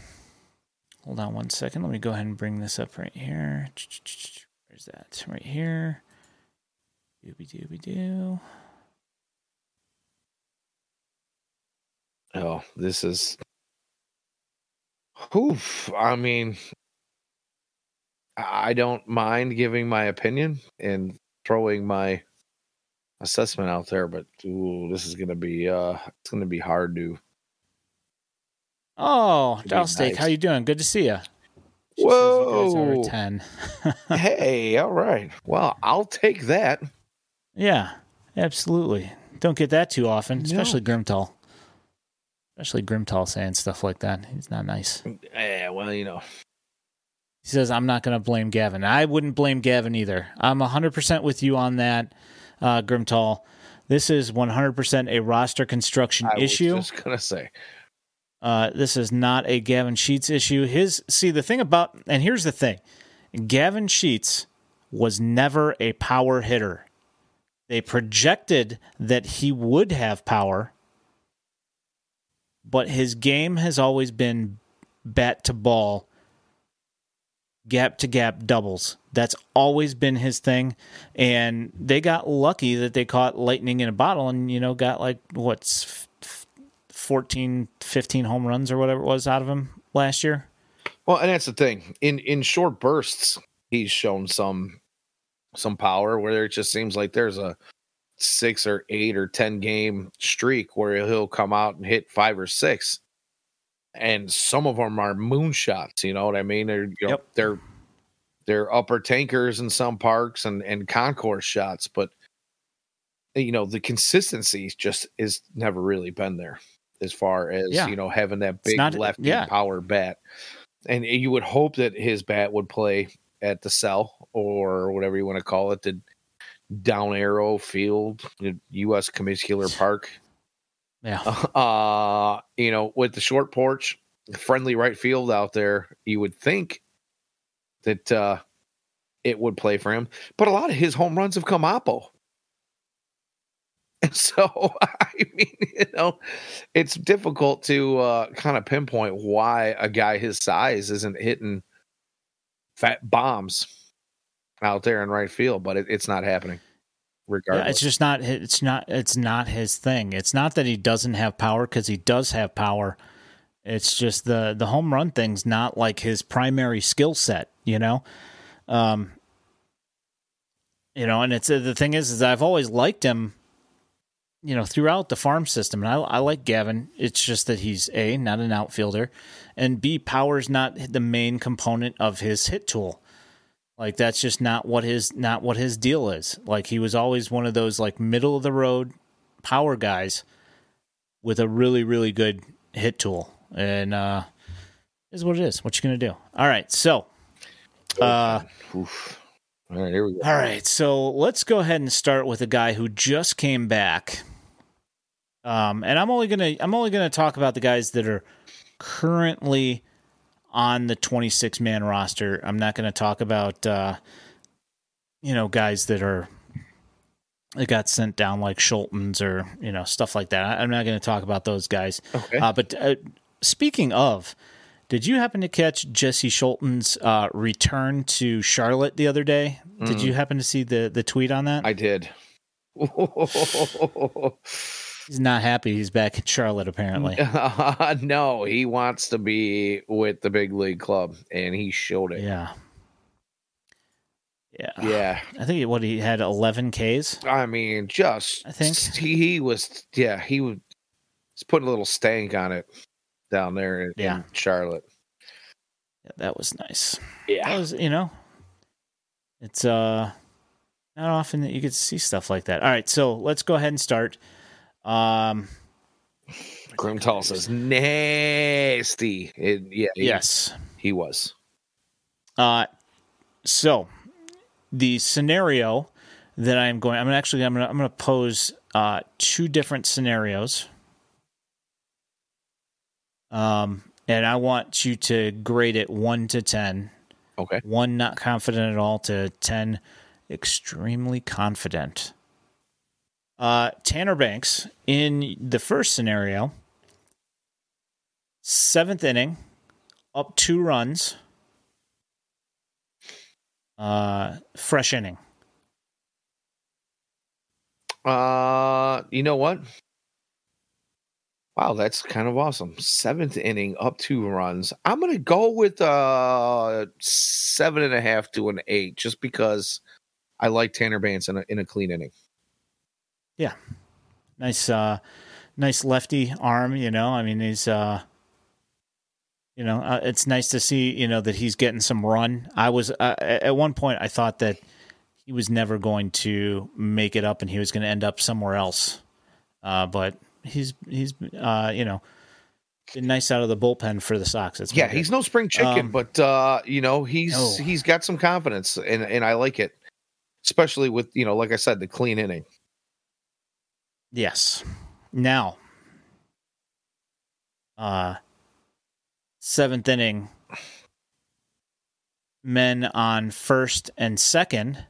hold on one second. Let me go ahead and bring this up right here. Where's that? Right here. Dooby dooby doo. Oh, this is. Oof. I mean, I don't mind giving my opinion and throwing my assessment out there, but ooh, this is gonna be uh, it's gonna be hard to. Oh, Dial Steak, nice. how you doing? Good to see you. Whoa. ten. hey, all right. Well, I'll take that. yeah, absolutely. Don't get that too often, No. especially Grimtall. Especially Grimtall saying stuff like that. He's not nice. Yeah, well, you know, He says, I'm not going to blame Gavin. I wouldn't blame Gavin either. I'm 100% with you on that, uh, Grimtall. This is 100% a roster construction I issue. was just gonna say. Uh, this is not a Gavin Sheets issue. His see the thing about and here's the thing, Gavin Sheets was never a power hitter. They projected that he would have power, but his game has always been bat to ball, gap to gap doubles. That's always been his thing, and they got lucky that they caught lightning in a bottle, and you know got like what's 14, 15 home runs or whatever it was out of him last year. Well, and that's the thing. In in short bursts, he's shown some some power where it just seems like there's a six or eight or ten game streak where he'll come out and hit five or six and some of them are moonshots. You know what I mean? They're you know, Yep. they're they're upper tankers in some parks and and concourse shots, but you know the consistency just is never really been there as far as Yeah. you know having that big not- lefty yeah. power bat. And you would hope that his bat would play at the cell or whatever you want to call it, the down arrow field, U.S. Commiscular Park Yeah. uh you know with the short porch friendly right field out there you would think that uh it would play for him but a lot of his home runs have come oppo and so i mean you know it's difficult to uh kind of pinpoint why a guy his size isn't hitting fat bombs out there in right field but it, it's not happening regardless Yeah, it's just not. It's not. It's not his thing. It's not that he doesn't have power because he does have power. It's just the the home run thing's not like his primary skill set. You know, um, you know, and it's uh, the thing is, is I've always liked him. You know, throughout the farm system, and I, I like Gavin. It's just that he's a not an outfielder, and b power's not the main component of his hit tool. Like that's just not what his not what his deal is. Like he was always one of those like middle of the road power guys with a really really good hit tool. And uh is what it is. What you going to do? All right. So uh Oof. all right here we go all right. So let's go ahead and start with a guy who just came back. Um and I'm only to I'm only to talk about the guys that are currently on the 26 man roster. I'm not going to talk about uh you know guys that are that got sent down like Scholtens or you know stuff like that. I'm not going to talk about those guys. okay Uh, but uh, speaking of, did you happen to catch Jesse Scholtens' uh, return to Charlotte the other day? Did Mm. you happen to see the the tweet on that? I did. He's not happy. He's back in Charlotte apparently. no, he wants to be with the big league club, and he showed it. Yeah. Yeah. Yeah, I think what he had 11 Ks. I mean, just I think. he, he was. Yeah, he was putting a little stank on it down there in, Yeah. in Charlotte. Yeah, that was nice. Yeah, That was, you know, it's uh not often that you get to see stuff like that. All right, so let's go ahead and start. Um Grimtall says nasty. It, yeah, he, yes. he was. Uh, so the scenario that I'm going, I'm actually, I'm gonna, I'm gonna pose uh, two different scenarios. Um, and I want you to grade it one to ten. Okay. One not confident at all to ten extremely confident. Uh, Tanner Banks in the first scenario, seventh inning, up two runs. Uh, fresh inning. Uh, you know what? Wow, that's kind of awesome. Seventh inning, up two runs. I'm gonna go with uh seven and a half to an eight, just because I like Tanner Banks in a, in a clean inning. Nice, uh, nice lefty arm. You know, I mean, he's, uh, you know, uh, it's nice to see you know that he's getting some run. I was uh, at one point I thought that he was never going to make it up and he was going to end up somewhere else. Uh, but he's he's uh, you know been nice out of the bullpen for the Sox. It's Yeah, he's no spring chicken, Um, but uh, you know, he's No. he's got some confidence and and I like it. Especially with, you know, like I said, the clean inning. Yes. Now, uh, seventh inning, men on first and second,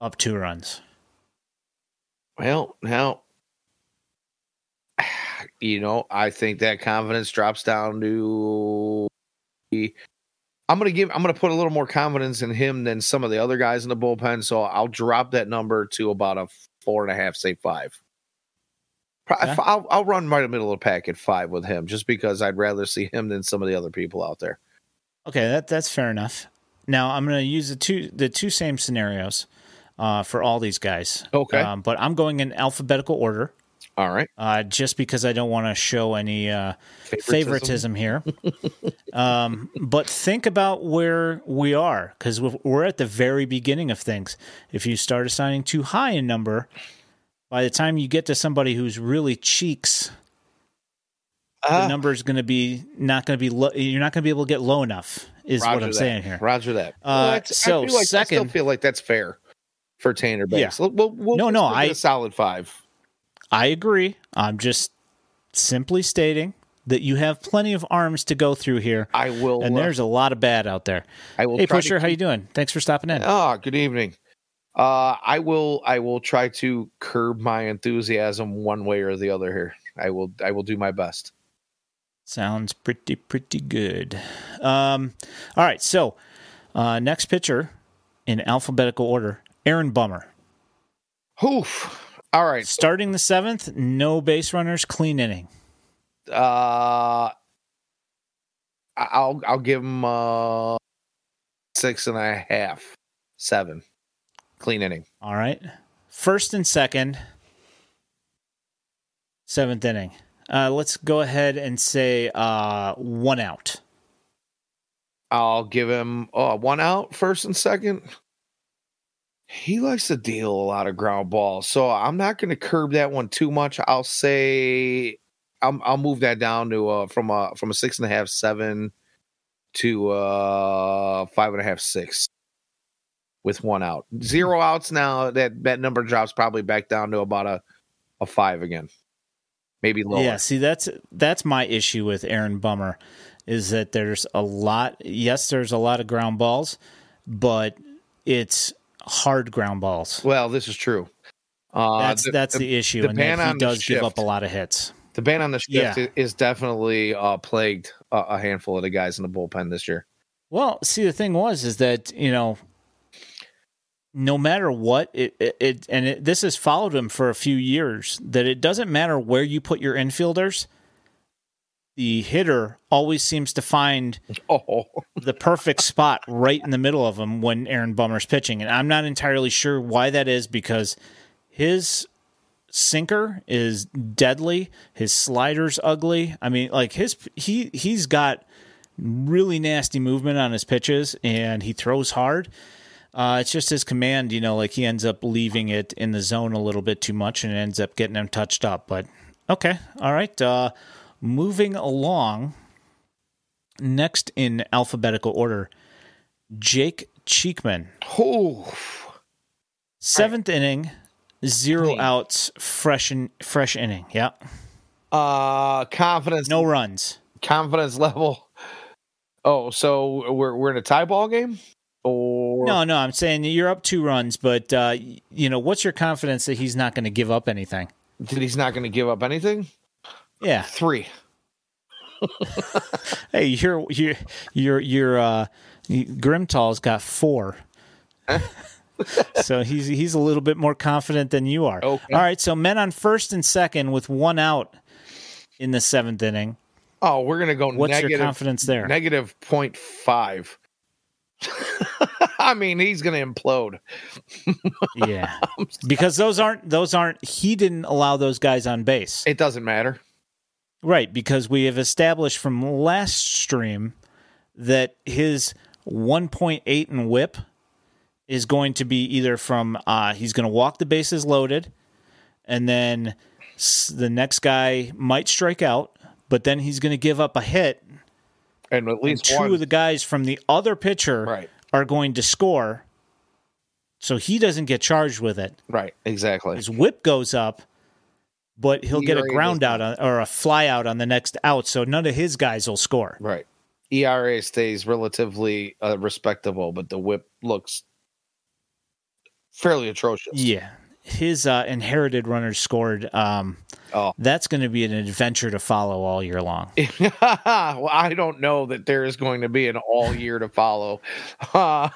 up two runs. Well, now you know, I think that confidence drops down to I'm gonna give I'm gonna put a little more confidence in him than some of the other guys in the bullpen, so I'll drop that number to about a four and a half, say five. Okay. I'll, I'll run right in the middle of the pack at five with him, just because I'd rather see him than some of the other people out there. Okay, that that's fair enough. Now I'm going to use the two the two same scenarios uh, for all these guys. Okay. um, but I'm going in alphabetical order. All right. uh, just because I don't want to show any uh, favoritism here. um, but think about where we are because we're at the very beginning of things. If you start assigning too high a number, by the time you get to somebody who's really cheeks, the Uh, number is going to be not going to be low. You're not going to be able to get low enough. Is what I'm that. saying here. Roger that. Uh, that's- so I feel like, I still second- feel like that's fair for Tanner Banks. Yeah. We'll, we'll, No, no, I- a solid five. I agree. I'm just simply stating that you have plenty of arms to go through here, I will. and uh, there's a lot of bad out there. I will. Hey, Pusher, how you doing? Thanks for stopping in. Ah, good evening. Uh, I will. I will try to curb my enthusiasm one way or the other here. I will. I will do my best. Sounds pretty pretty good. Um, all right, so uh, next pitcher in alphabetical order, Aaron Bummer. Oof. All right. Starting the seventh, no base runners, clean inning. Uh, I'll. I'll give him uh six and a half, seven. Clean inning. All right, first and second, seventh inning. Uh, let's go ahead and say uh, one out. I'll give him oh, one out, first and second. He likes to deal a lot of ground balls, so I'm not going to curb that one too much. I'll say I'll, I'll move that down to uh, from a from a six and a half, seven to uh five and a half, six with one out. Zero outs now. That that number drops probably back down to about a a five again, maybe lower. Yeah, see that's that's my issue with Aaron Bummer is that there's a lot yes, there's a lot of ground balls, but it's hard ground balls. Well, this is true. Uh, That's the- that's the- the issue, the and ban that he on the does give up a lot of hits. The ban on the shift Yeah. is definitely uh, plagued a, a handful of the guys in the bullpen this year. Well, see, the thing was is that you know, no matter what it it, it and it, this has followed him for a few years. That it doesn't matter where you put your infielders, the hitter always seems to find Oh, the perfect spot right in the middle of them when Aaron Bummer's pitching. And I'm not entirely sure why that is because his sinker is deadly, his slider's ugly. I mean, like his he he's got really nasty movement on his pitches and he throws hard. Uh, it's just his command, you know, like he ends up leaving it in the zone a little bit too much and ends up getting him touched up. But okay, all right. Uh, moving along, next in alphabetical order, Jake Cheekman. oh, Seventh inning, zero Clean. outs, fresh in, fresh inning. Yeah, uh, confidence, no runs. confidence level. Oh, so we're we're in a tie ball game, or No, no, I'm saying you're up two runs, but uh, you know what's your confidence that he's not going to give up anything? that he's not going to give up anything? Yeah. Three. Hey, you're you're you're you're uh, Grimtall's got four. so he's he's a little bit more confident than you are. Okay. All right, so men on first and second with one out in the seventh inning. Oh, we're gonna go What's negative. your confidence there? Negative point five. I mean, he's gonna implode. yeah, because those aren't those aren't. He didn't allow those guys on base, It doesn't matter. Right? Because we have established from last stream that his 1.8 in WHIP is going to be either from uh, he's going to walk the bases loaded, and then the next guy might strike out, but then he's going to give up a hit. And at And least two one. of the guys from the other pitcher right. are going to score, so he doesn't get charged with it. Right. Exactly. His whip goes up, but he'll get a ground out on, or a fly out on the next out, so none of his guys will score. Right. ERA stays relatively uh, respectable, but the whip looks fairly atrocious. Yeah. His uh, inherited runners scored. Um, Oh. That's going to be an adventure to follow all year long. well, I don't know that there is going to be an all year to follow.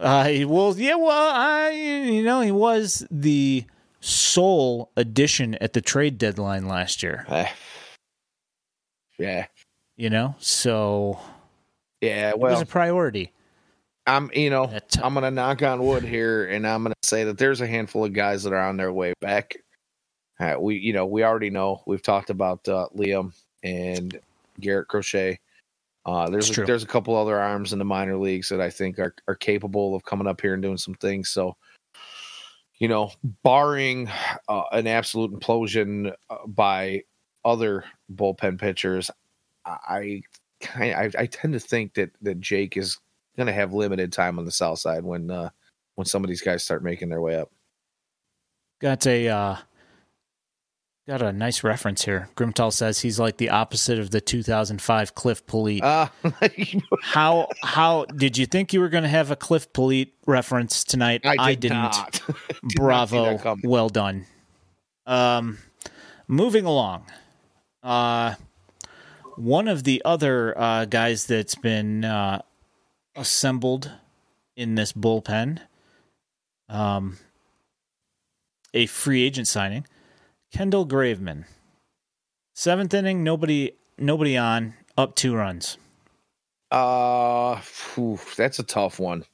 Uh, well, yeah, well, I, you know, he was the sole addition at the trade deadline last year. eh. yeah. You know, so Yeah. it was a priority. I'm, you know, t- I'm going to knock on wood here and I'm going to say that there's a handful of guys that are on their way back. Uh, we, you know, we already know. We've talked about uh, Liam and Garrett Crochet. Uh, there's a, there's a couple other arms in the minor leagues that I think are are capable of coming up here and doing some things. So, you know, barring uh, an absolute implosion uh, by other bullpen pitchers, I kind I, I tend to think that that Jake is going to have limited time on the south side when uh, when some of these guys start making their way up. Got a uh, got a nice reference here. Grimtal says he's like the opposite of the 2005 Cliff Politte. Uh, how how did you think you were going to have a Cliff Politte reference tonight? I, did didn't. did Bravo. well done. Um, moving along. Uh, one of the other uh, guys that's been uh, assembled in this bullpen, um, a free agent signing, Kendall Graveman. Seventh inning, nobody, nobody on, up two runs. Uh, whew, that's a tough one.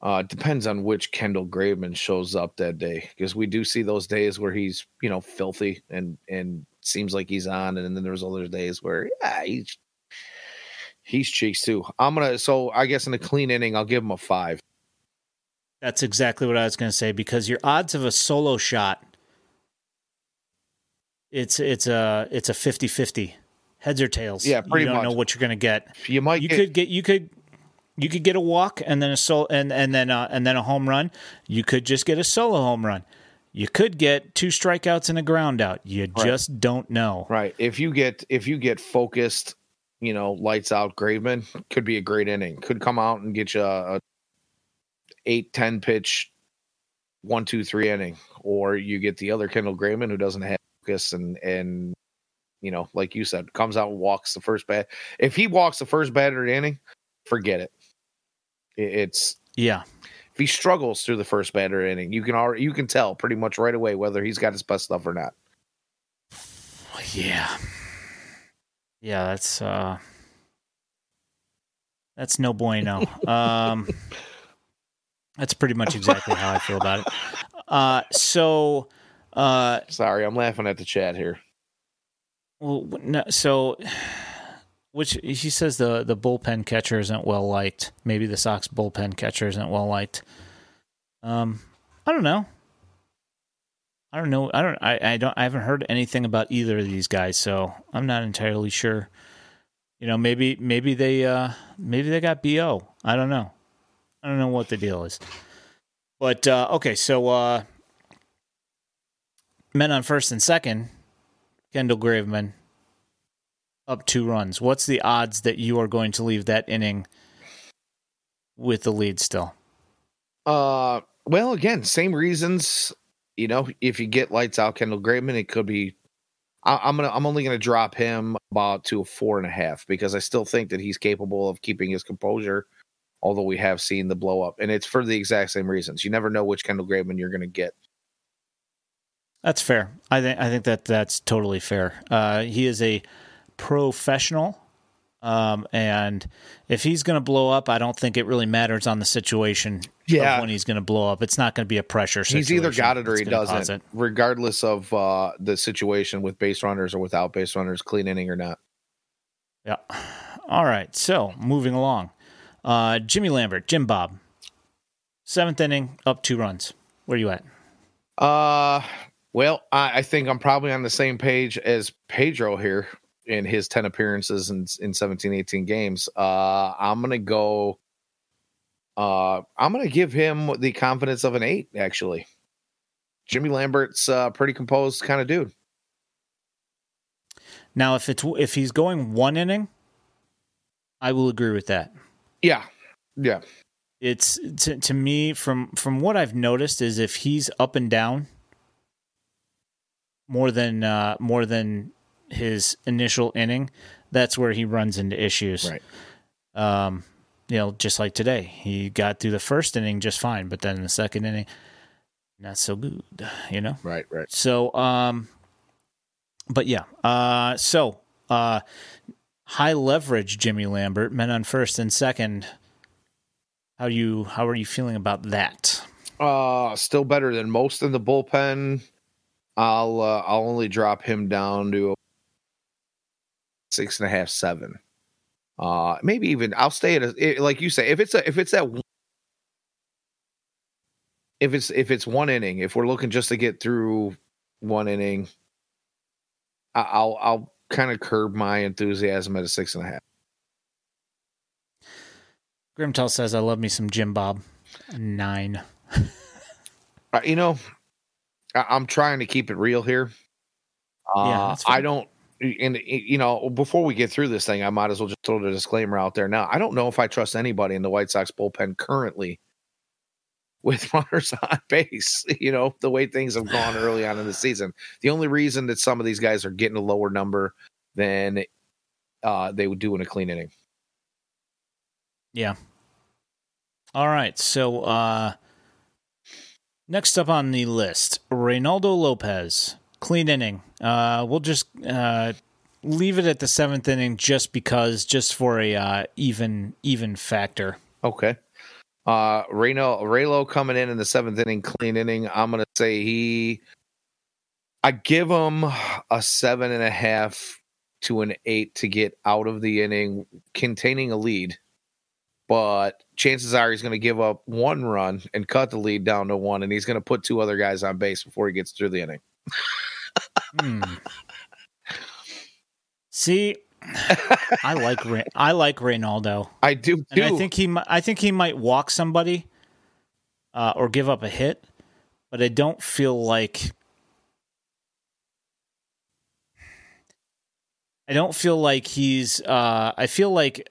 Uh, depends on which Kendall Graveman shows up that day because we do see those days where he's you know filthy and and seems like he's on, and then there's other days where yeah he's he's cheeks too. I'm gonna so I guess in a clean inning I'll give him a five. That's exactly what I was gonna say because your odds of a solo shot it's it's a it's a 50-50. heads or tails. Yeah, pretty you don't much. know what you're gonna get. You might you get, could get you could you could get a walk and then a solo and and then uh, and then a home run. You could just get a solo home run. You could get two strikeouts and a ground out. You right. just don't know. Right. If you get if you get focused, you know, lights out Graveman, could be a great inning. Could come out and get you a, a eight, 10 pitch one, two, three inning. Or you get the other Kendall Graveman who doesn't have focus and and you know, like you said, comes out and walks the first bat. If he walks the first batter inning, forget it. It's yeah. If he struggles through the first batter inning, you can already you can tell pretty much right away whether he's got his best stuff or not. Yeah. Yeah, that's uh that's no bueno. um that's pretty much exactly how I feel about it. Uh so uh sorry, I'm laughing at the chat here. Well, no, so which he says the the bullpen catcher isn't well liked. Maybe the Sox bullpen catcher isn't well liked. Um, I don't know. I don't know. I don't. I, I don't. I haven't heard anything about either of these guys, so I'm not entirely sure. You know, maybe maybe they uh maybe they got bo. I don't know. I don't know what the deal is. But uh, okay, so uh, men on first and second, Kendall Graveman up two runs. What's the odds that you are going to leave that inning with the lead still? Uh, well, again, same reasons. You know, if you get lights out Kendall Graveman, it could be. I, am gonna. I'm only gonna drop him about to a four and a half because I still think that he's capable of keeping his composure. Although we have seen the blow up, and it's for the exact same reasons. You never know which Kendall Graveman you're gonna get. That's fair. I think. I think that that's totally fair. Uh, he is a professional. Um, and if he's going to blow up, I don't think it really matters on the situation yeah. when he's going to blow up. It's not going to be a pressure situation. He's either got it or he doesn't, regardless of uh, the situation with base runners or without base runners, clean inning or not. Yeah. All right. So moving along, uh, Jimmy Lambert, Jim Bob, seventh inning, up two runs. Where are you at? Uh, well, I, I think I'm probably on the same page as Pedro here in his 10 appearances in, in 17, 18 games. Uh, I'm going to go. Uh, I'm going to give him the confidence of an eight, actually. Jimmy Lambert's a pretty composed kind of dude. Now, if it's if he's going one inning, I will agree with that. Yeah, yeah. It's to, to me from from what I've noticed is if he's up and down more than uh, more than his initial inning, that's where he runs into issues. Right. Um, you know, just like today, he got through the first inning just fine, but then in the second inning, not so good. You know. Right. Right. So, um, but yeah. Uh, so, uh, high leverage Jimmy Lambert, men on first and second. How you how are you feeling about that? Uh still better than most in the bullpen. I'll uh, I'll only drop him down to six and a half, seven. Uh, maybe even I'll stay at a like you say if it's a if it's that if it's if it's one inning if we're looking just to get through one inning, I'll I'll kind of curb my enthusiasm at a six and a half. Grimtel says, "I love me some Jim Bob." Nine. uh, you know, I, am trying to keep it real here. Uh, yeah, I don't. And you know, before we get through this thing, I might as well just throw the disclaimer out there now. I don't know if I trust anybody in the White Sox bullpen currently with runners on base. You know, the way things have gone early on in the season. The only reason that some of these guys are getting a lower number than uh, they would do in a clean inning. Yeah. All right. So uh, next up on the list, Reynaldo Lopez, clean inning. Uh, we'll just uh, leave it at the seventh inning, just because, just for a uh, even even factor. Okay. Uh, Reno Raylo coming in in the seventh inning, clean inning. I'm gonna say he. I give him a seven and a half to an eight to get out of the inning, containing a lead but chances are he's going to give up one run and cut the lead down to one, and he's going to put two other guys on base before he gets through the inning. hmm. See, I like I like Reynaldo. I do too. And I think he I think he might walk somebody uh, or give up a hit, but I don't feel like I don't feel like he's. Uh, I feel like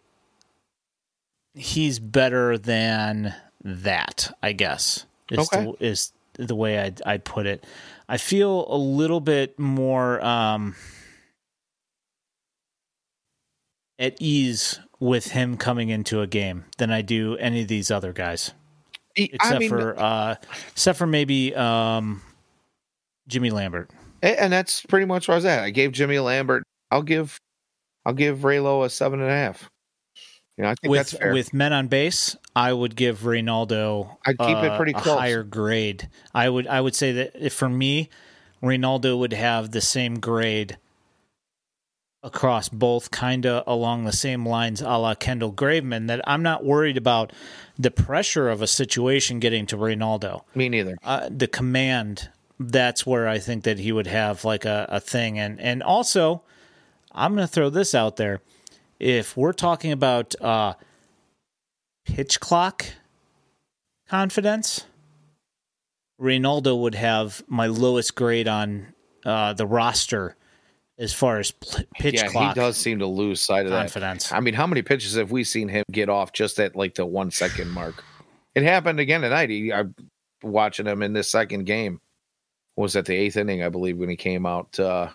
he's better than that. I guess is okay. the, is the way I'd, I'd put it. I feel a little bit more um, at ease with him coming into a game than I do any of these other guys, except mean, for uh, except for maybe um, Jimmy Lambert. And that's pretty much where I was at. I gave Jimmy Lambert. I'll give I'll give Raylo a seven and a half. Yeah, I think with, that's fair. With men on base, I would give Reynaldo I'd keep uh, it pretty close. a higher grade. I would I would say that for me, Reynaldo would have the same grade across both, kind of along the same lines, a la Kendall Graveman. That I'm not worried about the pressure of a situation getting to Reynaldo. Me neither. Uh, the command. That's where I think that he would have like a, a thing, and and also, I'm going to throw this out there if we're talking about uh, pitch clock confidence, Reynaldo would have my lowest grade on uh, the roster as far as pitch yeah, clock. He does seem to lose sight of confidence. That. I mean, how many pitches have we seen him get off just at like the one second mark? It happened again tonight. He, I'm watching him in this second game. Was at the eighth inning, I believe, when he came out. Uh,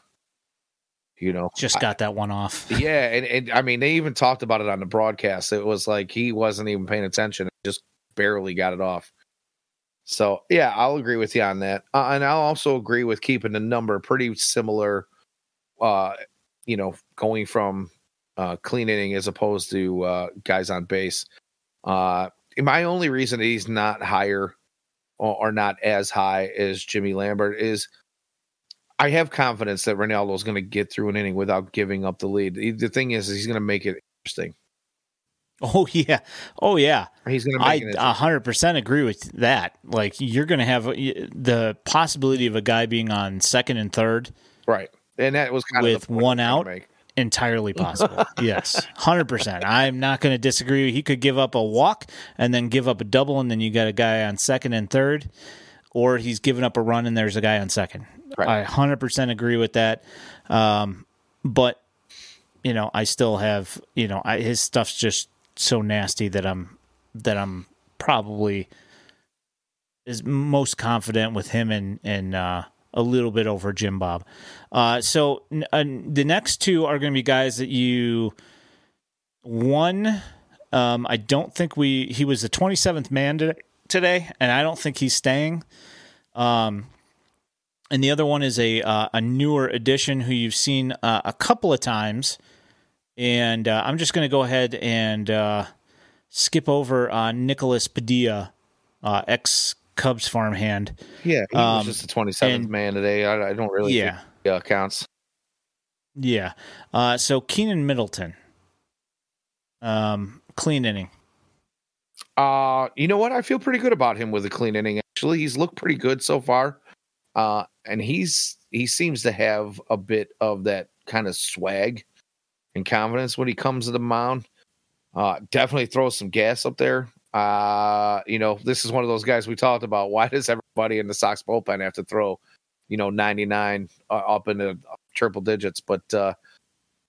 you know just got I, that one off. Yeah and, and i mean they even talked about it on the broadcast. It was like he wasn't even paying attention just barely got it off. So yeah i'll agree with you on that. Uh, and i'll also agree with keeping the number pretty similar uh you know going from uh clean inning as opposed to uh guys on base. Uh my only reason he's not higher or, or not as high as jimmy lambert is I have confidence that Ronaldo is going to get through an inning without giving up the lead. The thing is, he's going to make it interesting. Oh yeah, oh yeah. He's going to. I hundred percent agree with that. Like you're going to have the possibility of a guy being on second and third, right? And that was kind with one out. Entirely possible. yes, hundred percent. I'm not going to disagree. He could give up a walk and then give up a double, and then you got a guy on second and third, or he's giving up a run and there's a guy on second. Right. I 100% agree with that. Um, but you know, I still have, you know, I, his stuff's just so nasty that I'm that I'm probably is most confident with him and and uh, a little bit over Jim Bob. Uh, so uh, the next two are going to be guys that you one. Um, I don't think we he was the 27th man today, today and I don't think he's staying. Um, and the other one is a uh, a newer addition who you've seen uh, a couple of times, and uh, I'm just going to go ahead and uh, skip over uh, Nicholas Padilla, uh, ex Cubs farmhand. Yeah, he Um, was just the 27th and- man today. I, I don't really Yeah, think uh, counts. yeah. Uh, so Keenan Middleton, um, clean inning. Uh, you know what? I feel pretty good about him with a clean inning. Actually, he's looked pretty good so far. Uh, and he's he seems to have a bit of that kind of swag and confidence when he comes to the mound. Uh, definitely throws some gas up there. Uh, you know, this is one of those guys we talked about. Why does everybody in the Sox bullpen have to throw, you know, 99 uh, up into triple digits? But uh,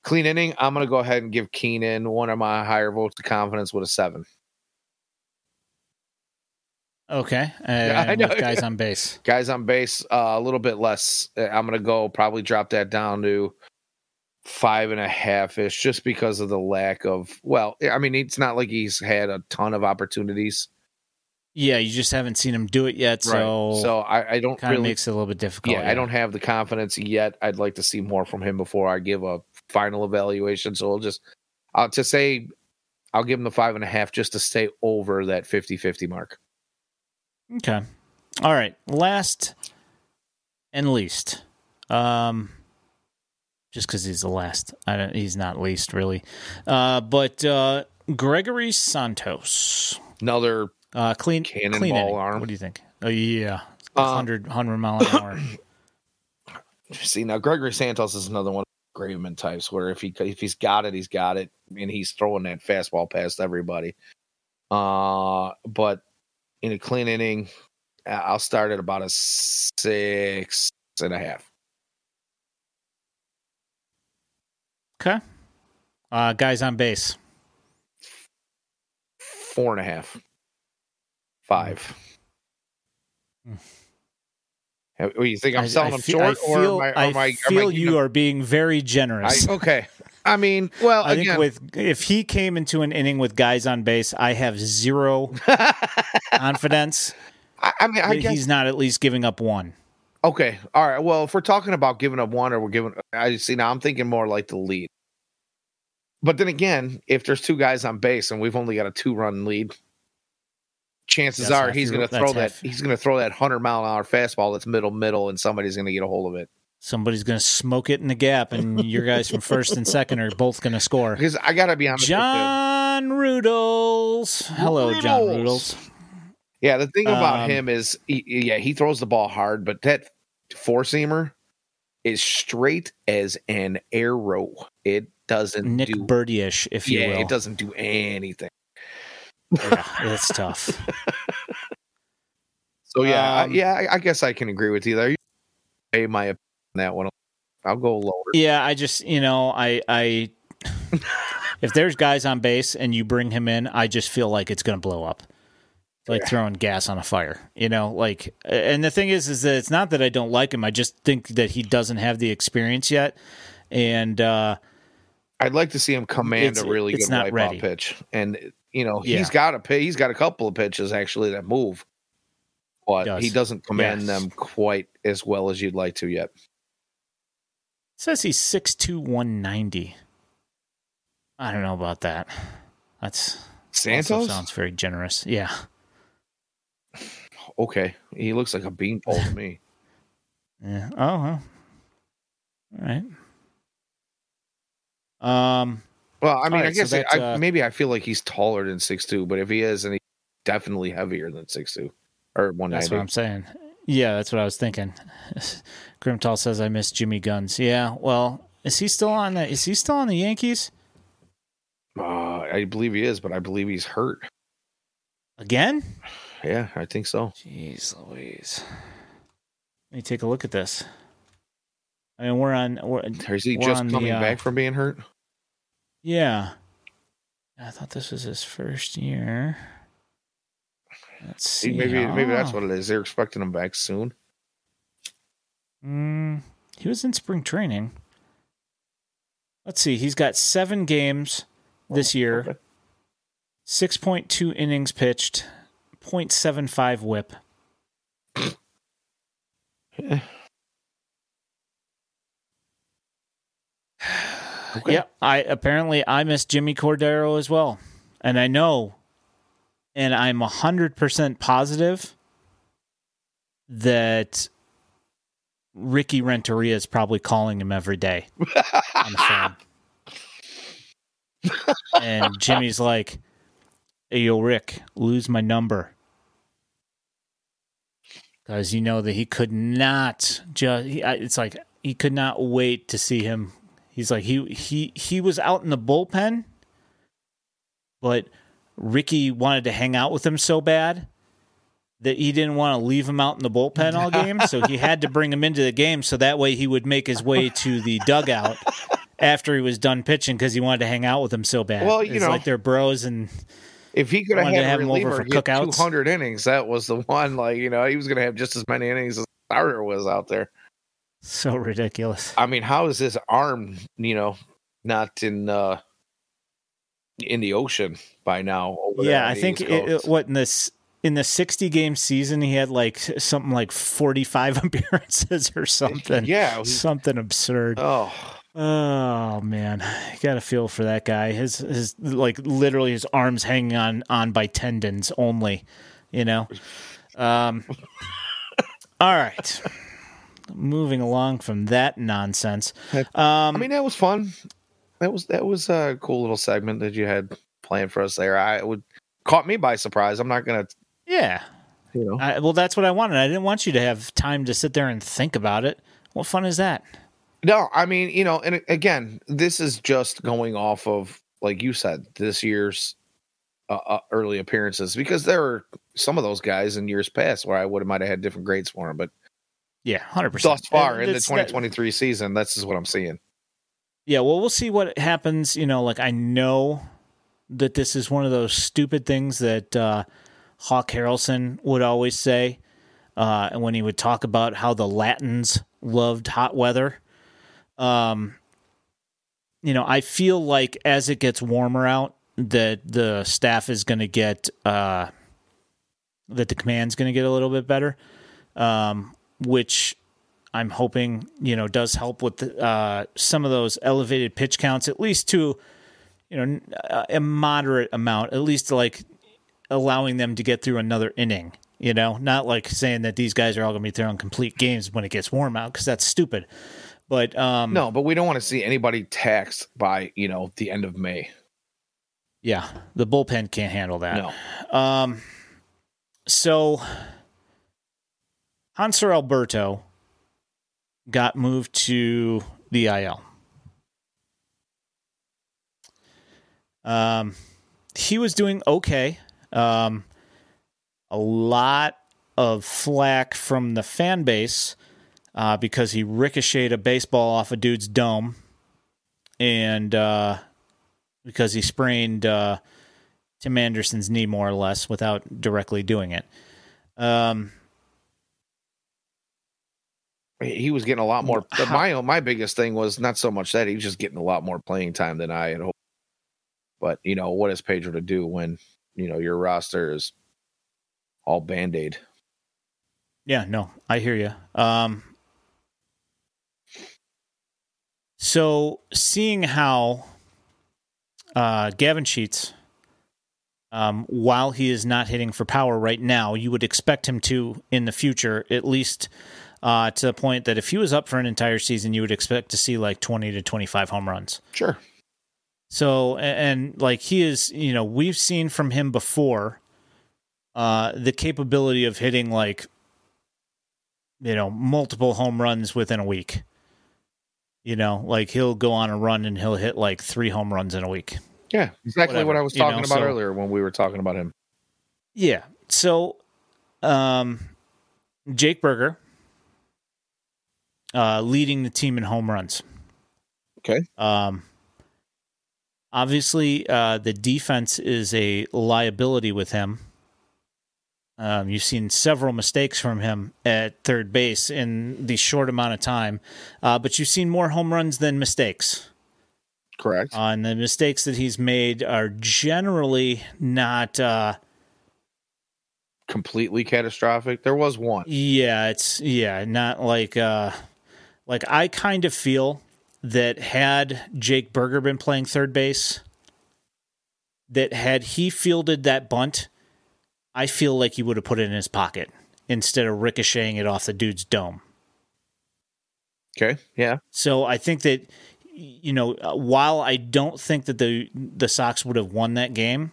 clean inning, I'm going to go ahead and give Keenan one of my higher votes of confidence with a seven. Okay, and I know. guys on base. guys on base uh, a little bit less Uh, i'm gonna go probably drop that down to five and a half ish just because of the lack of well i mean it's not like he's had a ton of opportunities Yeah, you just haven't seen him do it yet, so so i, I don't kind of really makes it a little bit difficult. yeah, i don't have the confidence yet i'd like to see more from him before i give a final evaluation so i'll just uh, to say i'll give him the five and a half just to stay over that 50-50 mark Okay. All right. Last and least. Um just because he's the last. I don't he's not least really. Uh but uh Gregory Santos. another Uh clean Cannonball clean inning. arm. What do you think? Oh yeah. Uh, 100, 100 mile an hour. See now, Gregory Santos is another one of the Graveman types where if he if he's got it, he's got it, and he's throwing that fastball past everybody. Uh, but in a clean inning, I'll start at about a six and a half. okay. Uh guys on base. Four and a half. Five. Mm. Uh, what, You think I'm I- selling I them fe- short, I feel, or am I? I Am I, am I, you are being very generous. I, okay. I mean, well, I again, think with if he came into an inning with guys on base, I have zero confidence I, I mean, I guess he's not at least giving up one. Okay. All right. Well, if we're talking about giving up one or we're giving, I see now I'm thinking more like the lead. But then again, if there's two guys on base and we've only got a two run lead, chances That's are he's going to throw that half. he's going to throw that hundred mile an hour fastball that's middle middle and somebody's going to get a hold of it. Somebody's going to smoke it in the gap, and your guys from first and second are both going to score. Because I got to be honest. John Rudels. Hello, John Rudels. Yeah, the thing about Um, him is, he, yeah, he throws the ball hard, but that four seamer is straight as an arrow. It doesn't Nick do Birdie-ish, if you yeah, will. it doesn't do anything. Yeah, it's tough. So yeah, I- Um, yeah, I, I guess I can agree with you there. You pay my opinion on that one. I'll go lower. Yeah, I just you know I I if there's guys on base and you bring him in, I just feel like it's going to blow up. Like Yeah. throwing gas on a fire, you know. Like, and the thing is, is that it's not that I don't like him. I just think that he doesn't have the experience yet, and uh, I'd like to see him command a really good wipeout ready. pitch, and you know Yeah. he's got a. He's got a couple of pitches actually that move, but Does. he doesn't command Yes. them quite as well as you'd like to yet. Says he's six two one ninety. I don't know about that. That's Santos, sounds very generous. Yeah. okay, he looks like a beanpole to me. Yeah. Oh well. All right. Um. Well, I mean, All I right, so guess I, uh, maybe I feel like he's taller than six two, but if he is, then he's definitely heavier than six two or one That's what. I'm saying. Yeah, that's what I was thinking. Grimtall says I miss Jimmy Guns. Yeah, well, is he still on the is he still on the Yankees? Uh, I believe he is, but I believe he's hurt. Again? Yeah, I think so. Jeez Louise. Let me take a look at this. I mean we're on we're, is he just on the, coming uh, back from being hurt? yeah. I thought this was his first year. Let's see. See, maybe maybe that's Oh. what it is. They're expecting him back soon. Mm, he was in spring training. Let's see. He's got seven games this year. Okay. 6.2 innings pitched, 0.75 whip. Yeah. Okay. Yep. I apparently I miss Jimmy Cordero as well. And I know and I'm 100% positive that Ricky Renteria is probably calling him every day on the phone. and Jimmy's like, "Hey, yo, Rick, lose my number." Because you know that he could not just. He, it's like he could not wait to see him. He's like he he he was out in the bullpen, but Ricky wanted to hang out with him so bad that he didn't want to leave him out in the bullpen all game, so he had to bring him into the game so that way he would make his way to the dugout after he was done pitching because he wanted to hang out with him so bad. Well, you it's know, like they're bros and if he could have had have him over for cookouts. 200 innings, that was the one. Like you know, he was going to have just as many innings as starter was out there. so ridiculous. I mean, how is his arm, you know, not in uh in the ocean by now? over Yeah, I think it, it- what in this in the 60 game season he had like something like 45 appearances or something. Yeah, he- something absurd. Oh, Oh man, you got to feel for that guy. His his like literally his arms hanging on on by tendons only, you know. Um All right. Moving along from that nonsense. Um I mean, that was fun. That was that was a cool little segment that you had planned for us there. I would caught me by surprise. I'm not gonna, yeah. you know. I, well, that's what I wanted. I didn't want you to have time to sit there and think about it. What fun is that? No, I mean, you know, and again, this is just going off of, like you said, this year's uh, uh, early appearances because there are some of those guys in years past where I would have might have had different grades for them, but Yeah, hundred percent. thus far in the 2023 season, this is what I'm seeing. Yeah, well, we'll see what happens. You know, like I know that this is one of those stupid things that uh, Hawk Harrelson would always say uh, and when he would talk about how the Latins loved hot weather. Um, you know, I feel like as it gets warmer out, that the staff is going to get uh, that the command's going to get a little bit better, um, which I'm hoping you know does help with uh, some of those elevated pitch counts, at least to you know a moderate amount, at least like allowing them to get through another inning. You know, not like saying that these guys are all going to be throwing complete games when it gets warm out because that's stupid. But um, No, but we don't want to see anybody taxed by, you know, the end of May. yeah, the bullpen can't handle that. No. Um, so Hanser Alberto got moved to the IL. Um, he was doing okay. Um, a lot of flack from the fan base uh, because he ricocheted a baseball off a dude's dome, and uh, because he sprained uh, Tim Anderson's knee more or less without directly doing it. Um, He was getting a lot more. How- My my biggest thing was not so much that he was just getting a lot more playing time than I had hoped. But you know what is Pedro to do when you know your roster is all band aid? Yeah, no, I hear you. Um, so seeing how uh, Gavin Sheets, um, while he is not hitting for power right now, you would expect him to in the future, at least uh, to the point that if he was up for an entire season, you would expect to see like twenty to twenty-five home runs. Sure. So a- and like he is, you know, we've seen from him before uh the capability of hitting like you know, multiple home runs within a week. You know, like he'll go on a run and he'll hit like 3 home runs in a week. Yeah, exactly Whatever, what I was you know, talking about so- earlier when we were talking about him. Yeah. So um Jake Burger uh leading the team in home runs. Okay. Um obviously uh the defense is a liability with him. Um, you've seen several mistakes from him at third base in the short amount of time, uh, but you've seen more home runs than mistakes. Correct. Uh, and the mistakes that he's made are generally not. Uh, Completely catastrophic. There was one. Yeah, it's yeah, not like uh like I kind of feel that had Jake Burger been playing third base, that had he fielded that bunt, I feel like he would have put it in his pocket. instead of ricocheting it off the dude's dome. Okay. Yeah. So I think that you know, while I don't think that the the Sox would have won that game,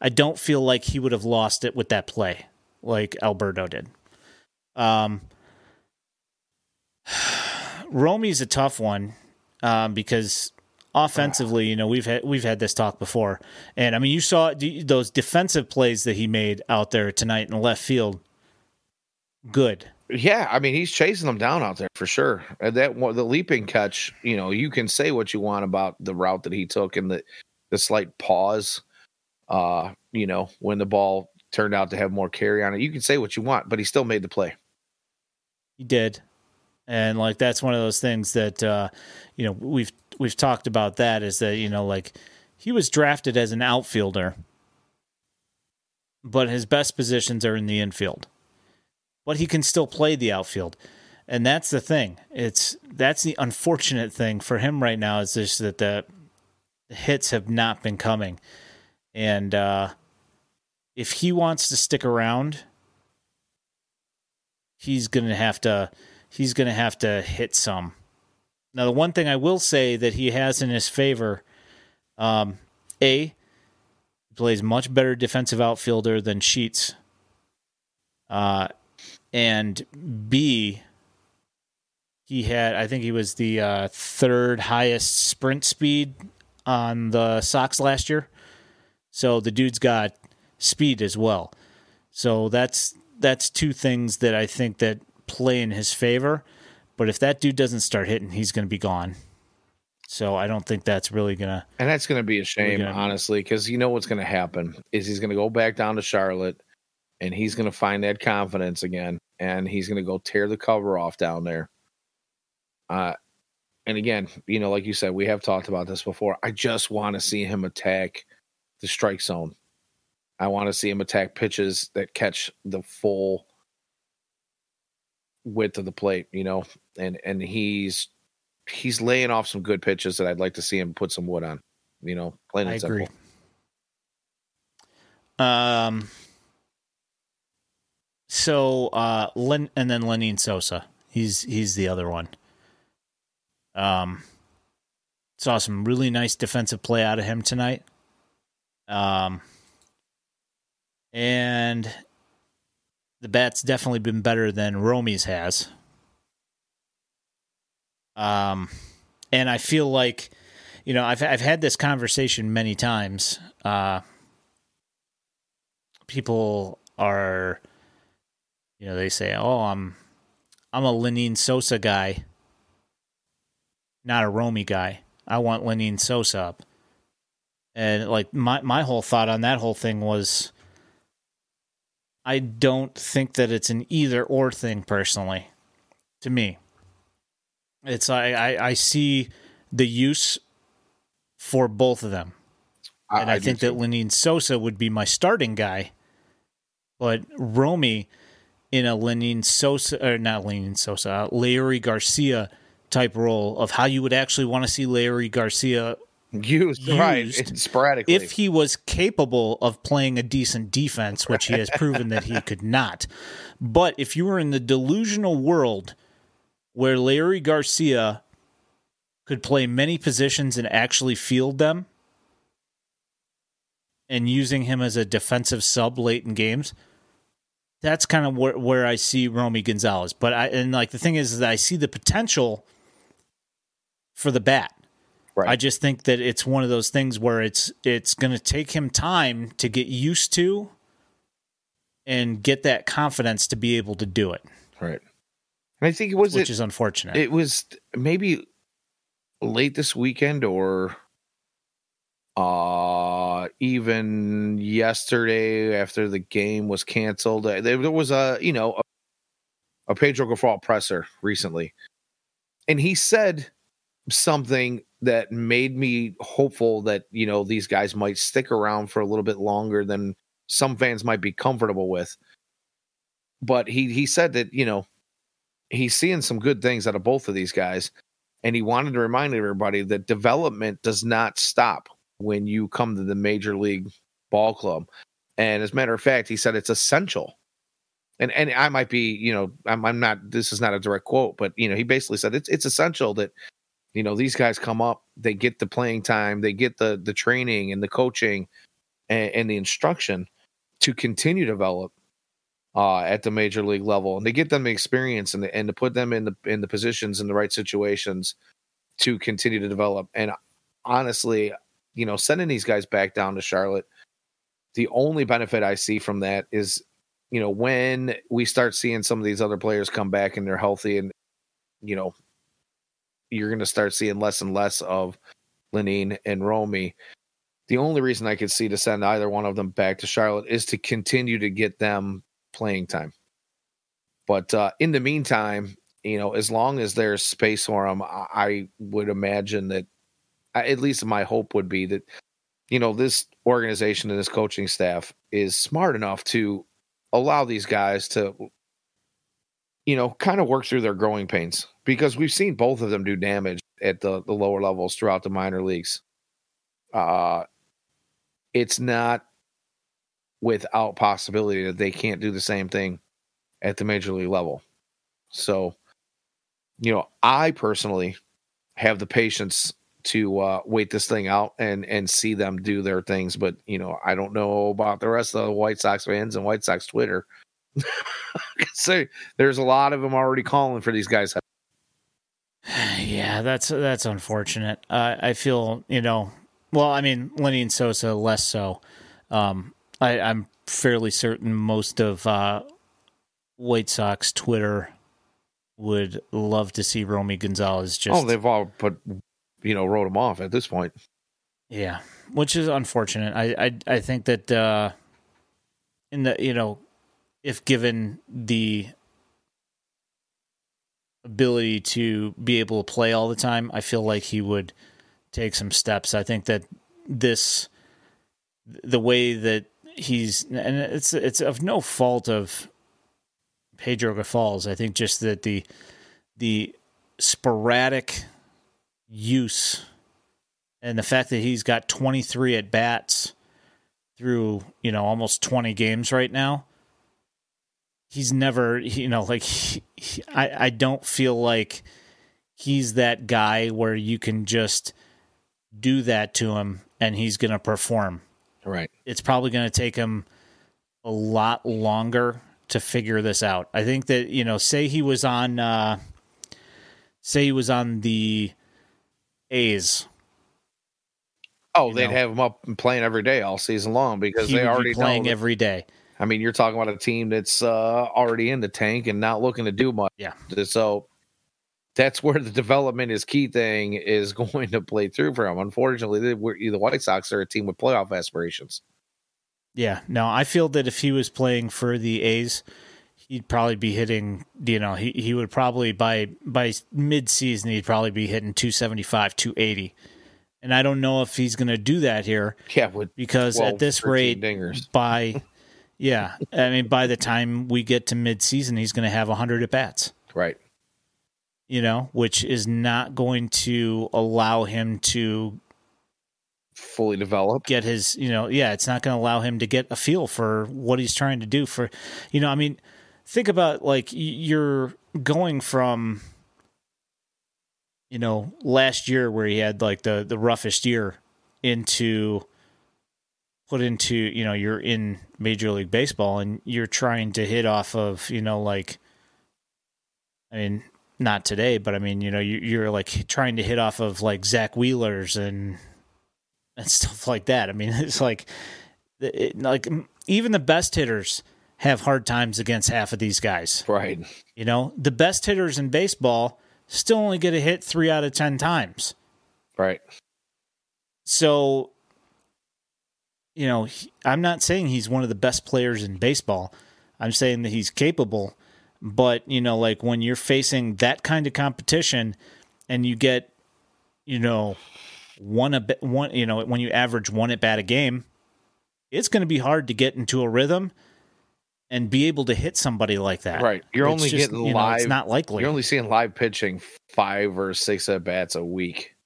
I don't feel like he would have lost it with that play like Alberto did. Um, Romy's a tough one um, because offensively, you know, we've had we've had this talk before, and I mean, you saw those defensive plays that he made out there tonight in left field. Good. Yeah, I mean, he's chasing them down out there for sure. And that the leaping catch, you know, you can say what you want about the route that he took and the the slight pause. Uh, you know, when the ball turned out to have more carry on it, you can say what you want, but he still made the play. He did, and like that's one of those things that uh, you know we've we've talked about that is that you know like he was drafted as an outfielder, but his best positions are in the infield. But he can still play the outfield. And that's the thing. It's that's the unfortunate thing for him right now is just that the hits have not been coming. And uh if he wants to stick around, he's going to have to he's going to have to hit some. Now, the one thing I will say that he has in his favor, um, a plays much better defensive outfielder than Sheets, uh, and B he had I think he was the uh, third highest sprint speed on the Sox last year. So the dude's got speed as well. So that's that's two things that I think that play in his favor. But if that dude doesn't start hitting, he's going to be gone. So I don't think that's really gonna. And that's going to be a shame, gonna, honestly, because you know what's going to happen is he's going to go back down to Charlotte, and he's going to find that confidence again, and he's going to go tear the cover off down there. Uh, and again, you know, like you said, we have talked about this before. I just want to see him attack the strike zone. I want to see him attack pitches that catch the full width of the plate, you know, and and he's he's laying off some good pitches that I'd like to see him put some wood on, you know, plain and I simple. Agree. Um. So, uh, Len, and then Lenyn Sosa. He's he's the other one. Um, saw some really nice defensive play out of him tonight. Um, and the bat's definitely been better than Romy's has. Um, and I feel like, you know, I've I've had this conversation many times. Uh, people are, you know, they say, "Oh, I'm I'm a Lenyn Sosa guy, not a Romy guy. I want Lenyn Sosa up." And like my my whole thought on that whole thing was I don't think that it's an either or thing personally. To me, it's I I, I see the use for both of them, I, and I, I think that Lenyn Sosa would be my starting guy, but Romy in a Lenyn Sosa or not Lenyn Sosa, Leury Garcia type role of how you would actually want to see Leury Garcia used, used right sporadically. If he was capable of playing a decent defense, which he has proven that he could not. But if you were in the delusional world where Leury Garcia could play many positions and actually field them, and using him as a defensive sub late in games, that's kind of where, where I see Romy Gonzalez. But I and like the thing is, is that I see the potential for the bat. Right. I just think that it's one of those things where it's it's going to take him time to get used to and get that confidence to be able to do it. Right. And I think it was which it, is unfortunate. It was maybe late this weekend or uh even yesterday after the game was canceled. Uh, there, was a, you know, a, a Pedro Grifol presser recently. And he said something that made me hopeful that you know these guys might stick around for a little bit longer than some fans might be comfortable with. But he he said that you know he's seeing some good things out of both of these guys, and he wanted to remind everybody that development does not stop when you come to the major league ball club. And as a matter of fact, he said it's essential and and I might be, you know, I'm, I'm not. This is not a direct quote, but you know, he basically said it's it's essential that you know these guys come up, they get the playing time, they get the the training and the coaching and, and the instruction to continue to develop uh, at the major league level, and they get them the experience and the, and to put them in the in the positions in the right situations to continue to develop. And honestly, you know, sending these guys back down to Charlotte, the only benefit I see from that is you know, when we start seeing some of these other players come back and they're healthy and, you know, you're going to start seeing less and less of Lenyn and Romy. The only reason I could see to send either one of them back to Charlotte is to continue to get them playing time. But uh, in the meantime, you know, as long as there's space for them, I would imagine that, at least my hope would be that, you know, this organization and this coaching staff is smart enough to allow these guys to you know kind of work through their growing pains because we've seen both of them do damage at the, the lower levels throughout the minor leagues uh it's not without possibility that they can't do the same thing at the major league level so you know i personally have the patience to uh, wait this thing out and and see them do their things. But you know, I don't know about the rest of the White Sox fans and White Sox Twitter. so there's a lot of them already calling for these guys. Yeah, that's that's unfortunate. Uh, I feel you know. Well, I mean, Lenyn Sosa less so. Um, I, I'm fairly certain most of uh, White Sox Twitter would love to see Romy Gonzalez just. Oh, they've all put you know, wrote him off at this point. Yeah, which is unfortunate. I I, I think that uh, in the you know, if given the ability to be able to play all the time, I feel like he would take some steps. I think that this the way that he's and it's it's of no fault of Pedro Grifol. I think just that the the sporadic use and the fact that he's got 23 at bats through you know almost 20 games right now he's never you know like he, he, I, I don't feel like he's that guy where you can just do that to him and he's going to perform right it's probably going to take him a lot longer to figure this out i think that you know say he was on uh say he was on the A's. Oh, they'd know, have him up and playing every day all season long because they already be playing every day. I mean, you're talking about a team that's uh, already in the tank and not looking to do much. Yeah. So that's where the development is key thing is going to play through for him. Unfortunately, the White Sox are a team with playoff aspirations. Yeah. No, I feel that if he was playing for the A's, he'd probably be hitting you know he, he would probably by by mid season he'd probably be hitting 275 280 and i don't know if he's going to do that here yeah because 12, at this rate dingers. by yeah. I mean by the time we get to midseason, he's going to have 100 at bats. Right. You know which is not going to allow him to fully develop. get his you know yeah it's not going to allow him to get a feel for what he's trying to do for you know i mean think about like you're going from you know last year where he had like the the roughest year into put into you know you're in major league baseball and you're trying to hit off of you know like i mean not today but i mean you know you, are like trying to hit off of like Zack Wheelers and and stuff like that i mean it's like it, like even the best hitters have hard times against half of these guys. Right. You know, the best hitters in baseball still only get a hit three out of 10 times. Right. So, you know, he, I'm not saying he's one of the best players in baseball. I'm saying that he's capable. But, you know, like when you're facing that kind of competition and you get, you know, one a bit, one, you know, when you average one at bat a game, it's going to be hard to get into a rhythm and be able to hit somebody like that. Right. You're it's only just, getting you know, live. it's not likely. You're only seeing live pitching five or six at bats a week.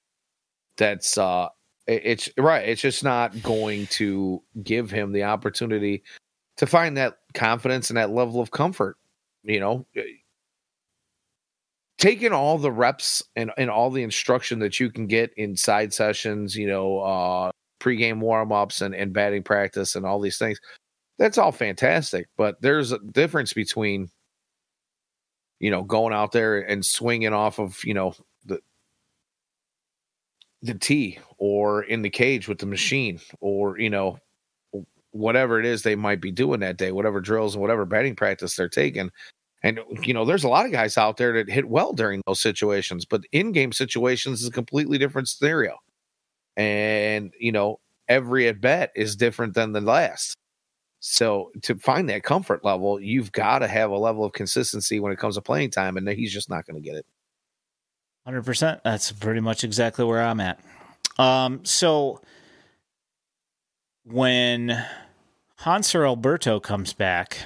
That's uh, it's right. It's just not going to give him the opportunity to find that confidence and that level of comfort. You know, taking all the reps and, and all the instruction that you can get in side sessions, you know, uh, pregame warm ups and, and batting practice and all these things, that's all fantastic. But there's a difference between, you know, going out there and swinging off of, you know, the, tee or in the cage with the hmm. machine or, you know, whatever it is they might be doing that day, whatever drills and whatever batting practice they're taking. And you know, there's a lot of guys out there that hit well during those situations, but in-game situations is a completely different scenario. And you know, every at bat is different than the last. So to find that comfort level, you've got to have a level of consistency when it comes to playing time, and he's just not going to get it. Hundred percent. That's pretty much exactly where I'm at. Um, so when Hanser Alberto comes back,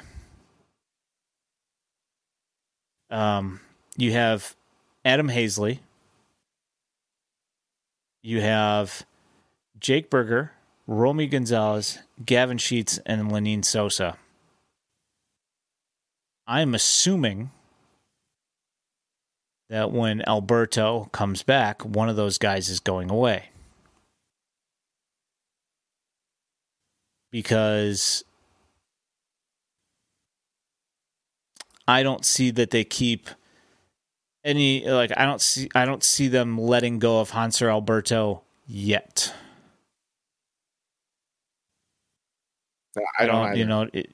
um, you have Adam Haseley, you have Jake Burger, Romy Gonzalez, Gavin Sheets, and Lenyn Sosa. I'm assuming that when Alberto comes back, one of those guys is going away. because I don't see that they keep any like I don't see I don't see them letting go of Hanser Alberto yet. I don't, you know, it,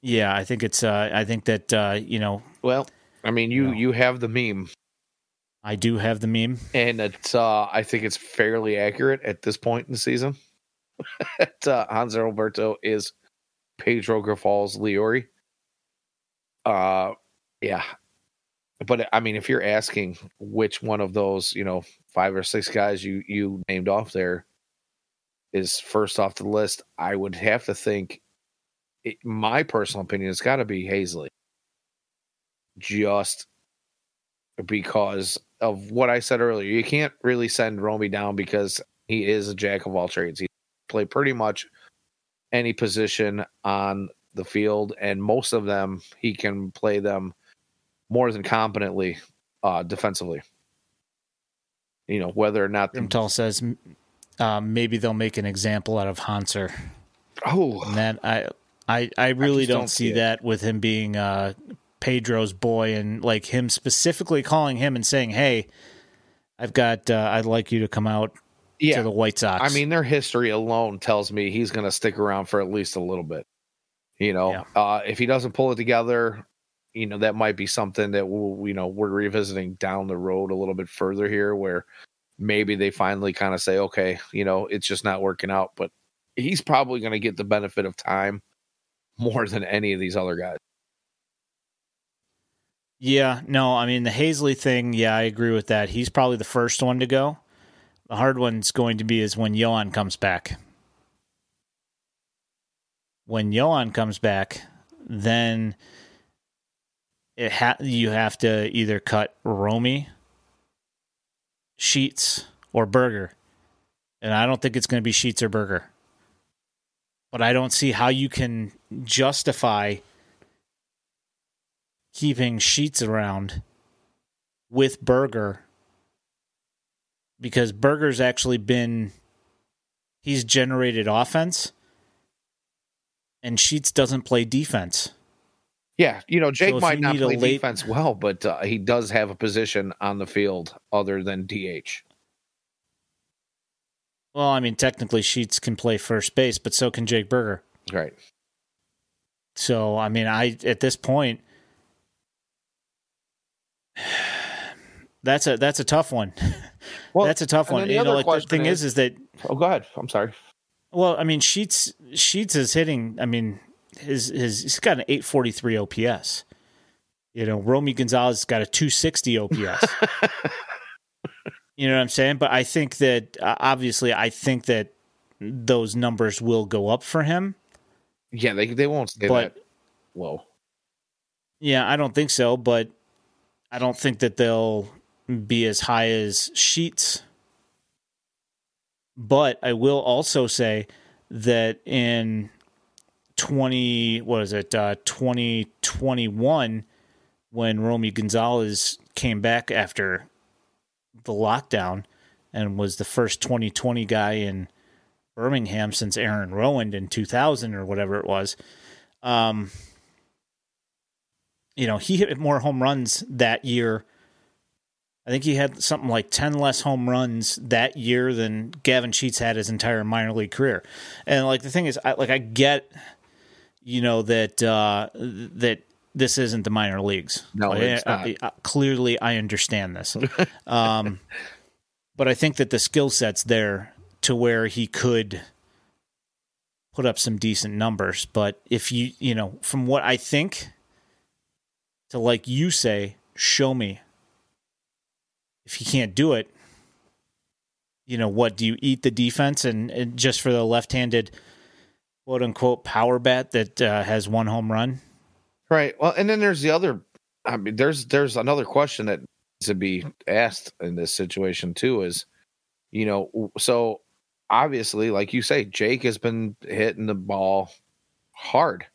yeah, I think it's uh I think that uh you know, well, I mean, you you have the meme. I do have the meme, and it's uh I think it's fairly accurate at this point in the season. uh, Hanser Alberto is Pedro Grifol's Leury. Uh, yeah. But I mean, if you're asking which one of those, you know, five or six guys you you named off there is first off the list, I would have to think. It, my personal opinion, it's got to be Haseley. Just because of what I said earlier, you can't really send Romy down because he is a jack of all trades. He play pretty much any position on the field, and most of them he can play them more than competently uh, defensively. You know whether or not the Tall says uh, maybe they'll make an example out of Hanser. Oh, and then I I I really I don't, don't, see that with him being uh, Pedro's boy and like him specifically calling him and saying, "Hey, I've got uh, I'd like you to come out yeah. to the White Sox. I mean, their history alone tells me he's going to stick around for at least a little bit. You know, yeah. uh, if he doesn't pull it together, you know that might be something that we'll, you know we're revisiting down the road a little bit further here, where maybe they finally kind of say, okay, you know, it's just not working out. But he's probably going to get the benefit of time more than any of these other guys. Yeah, no, I mean the Haseley thing. Yeah, I agree with that. He's probably the first one to go. The hard one's going to be is when Yoan comes back. When Yoan comes back, then it ha- you have to either cut Romy, Sheets, or Burger. And I don't think it's going to be Sheets or Burger. But I don't see how you can justify keeping Sheets around with Burger because Burger's actually been he's generated offense and Sheets doesn't play defense. Yeah, you know, Jake so might not play late... defense well, but uh, he does have a position on the field other than DH. Well, I mean, technically Sheets can play first base, but so can Jake Burger. Right. So, I mean, I at this point that's a that's a tough one. Well, that's a tough one. You know, like the thing is, is that oh, go ahead. I'm sorry. Well, I mean, Sheets Sheets is hitting. I mean, his his he's got an 843 OPS. You know, Romy Gonzalez got a 260 OPS. you know what I'm saying? But I think that uh, obviously, I think that those numbers will go up for him. Yeah, they they won't stay but, that low. Yeah, I don't think so. But I don't think that they'll be as high as Sheets. But I will also say that in twenty what is it uh, twenty twenty one when Romy Gonzalez came back after the lockdown and was the first 2020 guy in Birmingham since Aaron Rowand in 2000 or whatever it was. Um, you know, he hit more home runs that year. I think he had something like 10 less home runs that year than Gavin Sheets had his entire minor league career. And like the thing is I like I get you know that uh that this isn't the minor leagues. No, Like, it's I- I- clearly I understand this. um but I think that the skill set's there to where he could put up some decent numbers. But if you, you know, from what I think, to like you say, show me. If he can't do it, you know, what do you eat the defense and, and just for the left handed quote unquote power bat that uh, has one home run? Right. Well, and then there's the other. I mean, there's there's another question that needs to be asked in this situation too. Is you know, so obviously, like you say, Jake has been hitting the ball hard.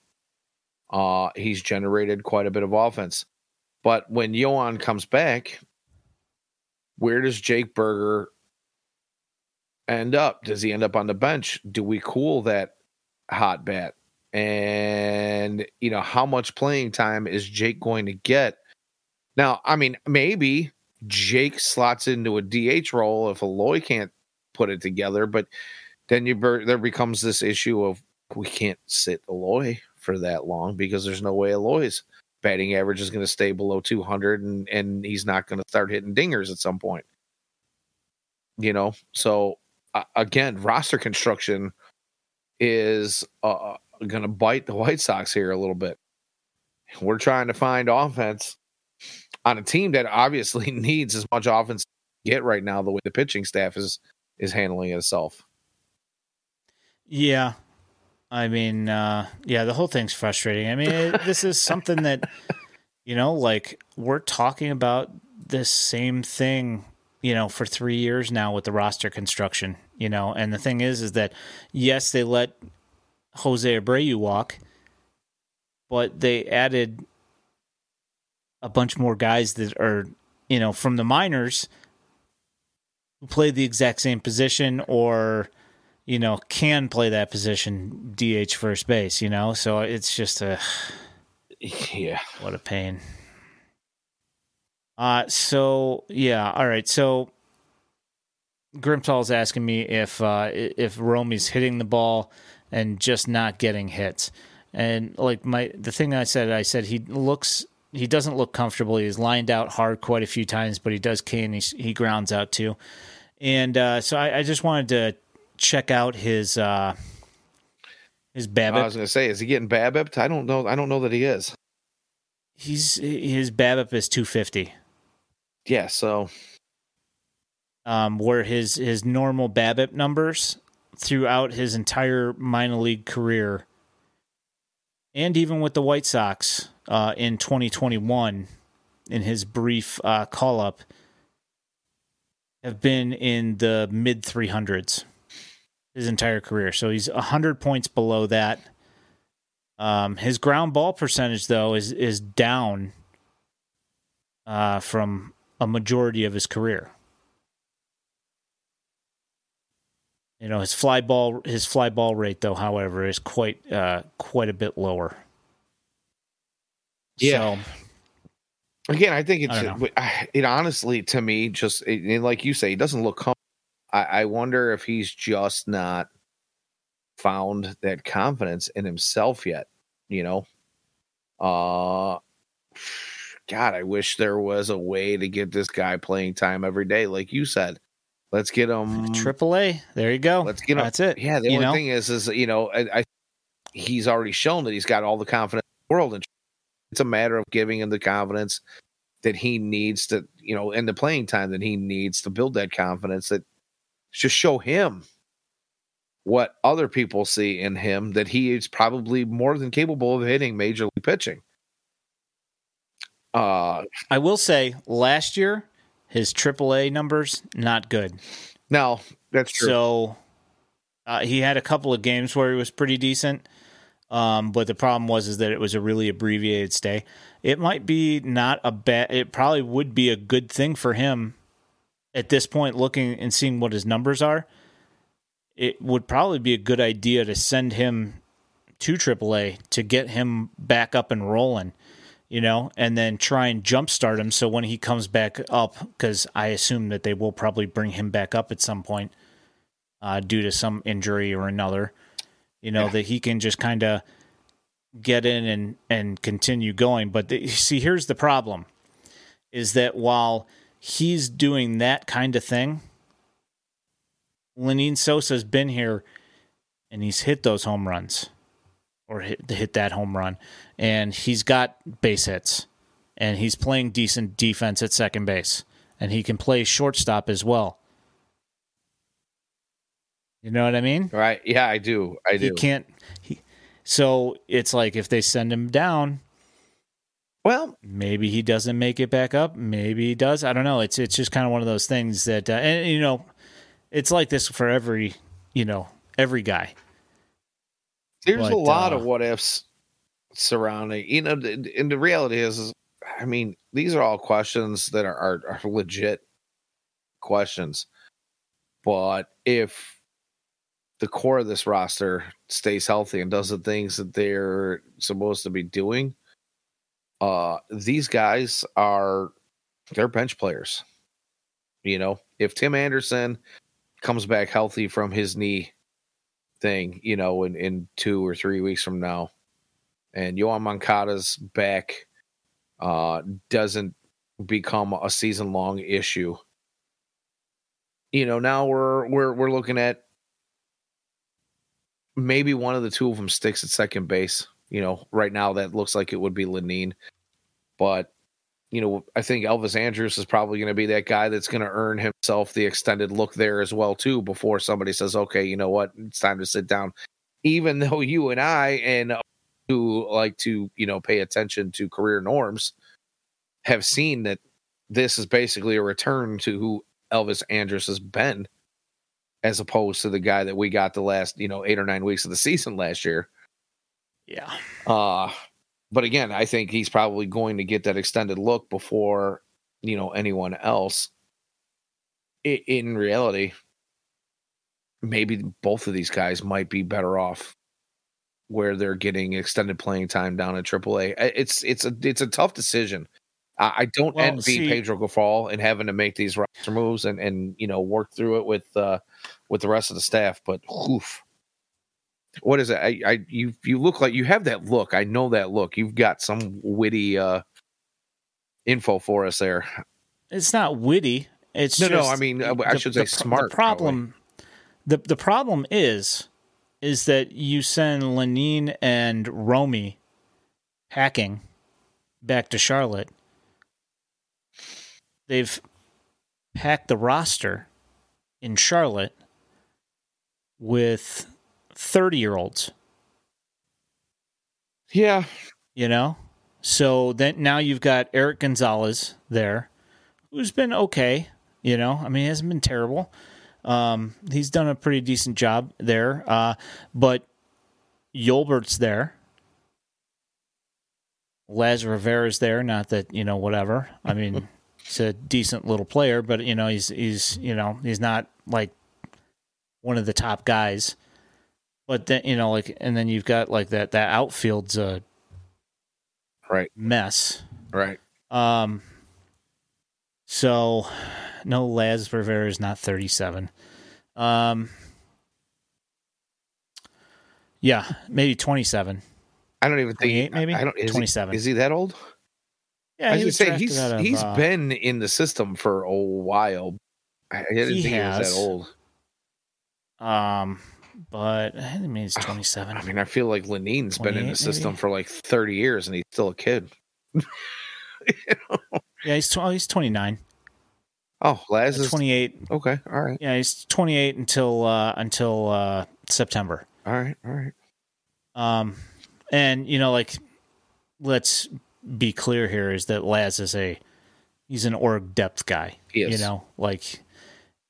Uh, he's generated quite a bit of offense, but when Yoan comes back, where does Jake Burger end up? Does he end up on the bench? Do we cool that hot bat? and you know how much playing time is Jake going to get? Now, I mean, maybe Jake slots into a DH role if Eloy can't put it together, but then you there becomes this issue of we can't sit Eloy for that long because there's no way Eloy's batting average is going to stay below 200 and and he's not going to start hitting dingers at some point. You know, so uh, again, roster construction is uh, going to bite the White Sox here a little bit. We're trying to find offense on a team that obviously needs as much offense get right now the way the pitching staff is is handling itself. Yeah. I mean, uh, yeah, the whole thing's frustrating. I mean, it, this is something that, you know, like we're talking about this same thing, you know, for three years now with the roster construction, you know, and the thing is, is that yes, they let Jose Abreu walk, but they added a bunch more guys that are, you know, from the minors who play the exact same position or, you know, can play that position, DH first base, you know? So it's just a, yeah, what a pain. Uh, so yeah, all right. So Grimtall's asking me if uh, if Romy's hitting the ball and just not getting hits. And like my the thing I said, I said he looks he doesn't look comfortable. He's lined out hard quite a few times, but he does and he he grounds out too. And uh, so I, I, just wanted to check out his uh, his BABIP. I was going to say, is he getting BABIP? I don't know. I don't know that he is. He's his BABIP is two fifty. Yeah, so um, where his his normal BABIP numbers throughout his entire minor league career, and even with the White Sox uh, in 2021, in his brief uh, call up, have been in the mid 300s his entire career. So he's 100 points below that. Um, his ground ball percentage, though, is is down uh, from a majority of his career. You know, his fly ball his fly ball rate though, however, is quite uh quite a bit lower. Yeah. So, Again, I think it's I it honestly to me just it, like you say, he doesn't look com- I, I wonder if he's just not found that confidence in himself yet, you know. Uh God, I wish there was a way to get this guy playing time every day, like you said. Let's get him Triple A. There you go. Let's get him. That's it. Yeah. The you only know? thing is, is you know, I, I he's already shown that he's got all the confidence in the world, and it's a matter of giving him the confidence that he needs to, you know, in the playing time that he needs to build that confidence. That just show him what other people see in him that he is probably more than capable of hitting major league pitching. Uh, I will say last year his AAA numbers not good. No, that's true. So uh, he had a couple of games where he was pretty decent. Um, but the problem was is that it was a really abbreviated stay. It might be not a bad. It probably would be a good thing for him at this point, looking and seeing what his numbers are. It would probably be a good idea to send him to AAA to get him back up and rolling, you know, and then try and jumpstart him. So when he comes back up, because I assume that they will probably bring him back up at some point uh, due to some injury or another, you know, yeah. that he can just kind of get in and, and continue going. But the, see, here's the problem is that while he's doing that kind of thing, Lenyn Sosa's been here and he's hit those home runs or hit, hit that home run. And he's got base hits, and he's playing decent defense at second base, and he can play shortstop as well. You know what I mean? Right. Yeah, I do. I do. He can't. He, so it's like if they send him down, well, maybe he doesn't make it back up. Maybe he does. I don't know. It's it's just kind of one of those things that, uh, and you know, it's like this for every, you know, every guy. There's but, a lot uh, of what ifs surrounding. You know, and the reality is, is, I mean, these are all questions that are, are, are legit questions. But if the core of this roster stays healthy and does the things that they're supposed to be doing, uh, these guys are they're bench players. You know, if Tim Anderson comes back healthy from his knee thing, you know, in, in two or three weeks from now, and Yoan Moncada's back uh, doesn't become a season long issue. You know, now we're we're we're looking at maybe one of the two of them sticks at second base. You know, right now that looks like it would be Lenyn. but you know, I think Elvis Andrus is probably going to be that guy that's going to earn himself the extended look there as well too before somebody says, "Okay, you know what? It's time to sit down." Even though you and I and who like to, you know, pay attention to career norms have seen that this is basically a return to who Elvis Andrus has been as opposed to the guy that we got the last, you know, 8 or 9 weeks of the season last year. Yeah. Uh but again, I think he's probably going to get that extended look before you know anyone else. In reality, maybe both of these guys might be better off where they're getting extended playing time down at AAA. It's it's a it's a tough decision. I don't well, envy see, Pedro Grifol and having to make these roster moves and and you know work through it with uh with the rest of the staff, but oof, what is it? I, I you you look like you have that look. I know that look. You've got some witty uh info for us there. It's not witty. It's no, just, no. I mean, uh, I should say the, smart. The problem, the the problem is, is that you send Lenyn and Romy hacking back to Charlotte. They've hacked the roster in Charlotte with 30 year olds. Yeah. You know? So then now you've got Erik Gonzalez there, who's been okay. You know, I mean, he hasn't been terrible. Um, he's done a pretty decent job there. Uh, but Yolbert's there. Laz Rivera's there. Not that, you know, whatever. I mean, he's a decent little player, but, you know, he's, he's, you know, he's not like one of the top guys. But then you know, like, and then you've got like that that outfield's a right mess, right? Um, so no, Laz Rivera is not thirty seven. Um, yeah, maybe twenty seven. I don't even think maybe I don't twenty seven. Is he that old? Yeah, I should say he's of, he's uh, been in the system for a while. I didn't he think has. he was that old. Um, but I mean he's 27. I mean, I feel like Lenyn's been in the system maybe? for like 30 years and he's still a kid. you know? Yeah, he's tw- oh, he's 29. Oh, Laz is 28. Okay, all right. Yeah, he's 28 until uh until uh September. All right, all right. Um and you know like let's be clear here is that Laz is a he's an org depth guy. You know, like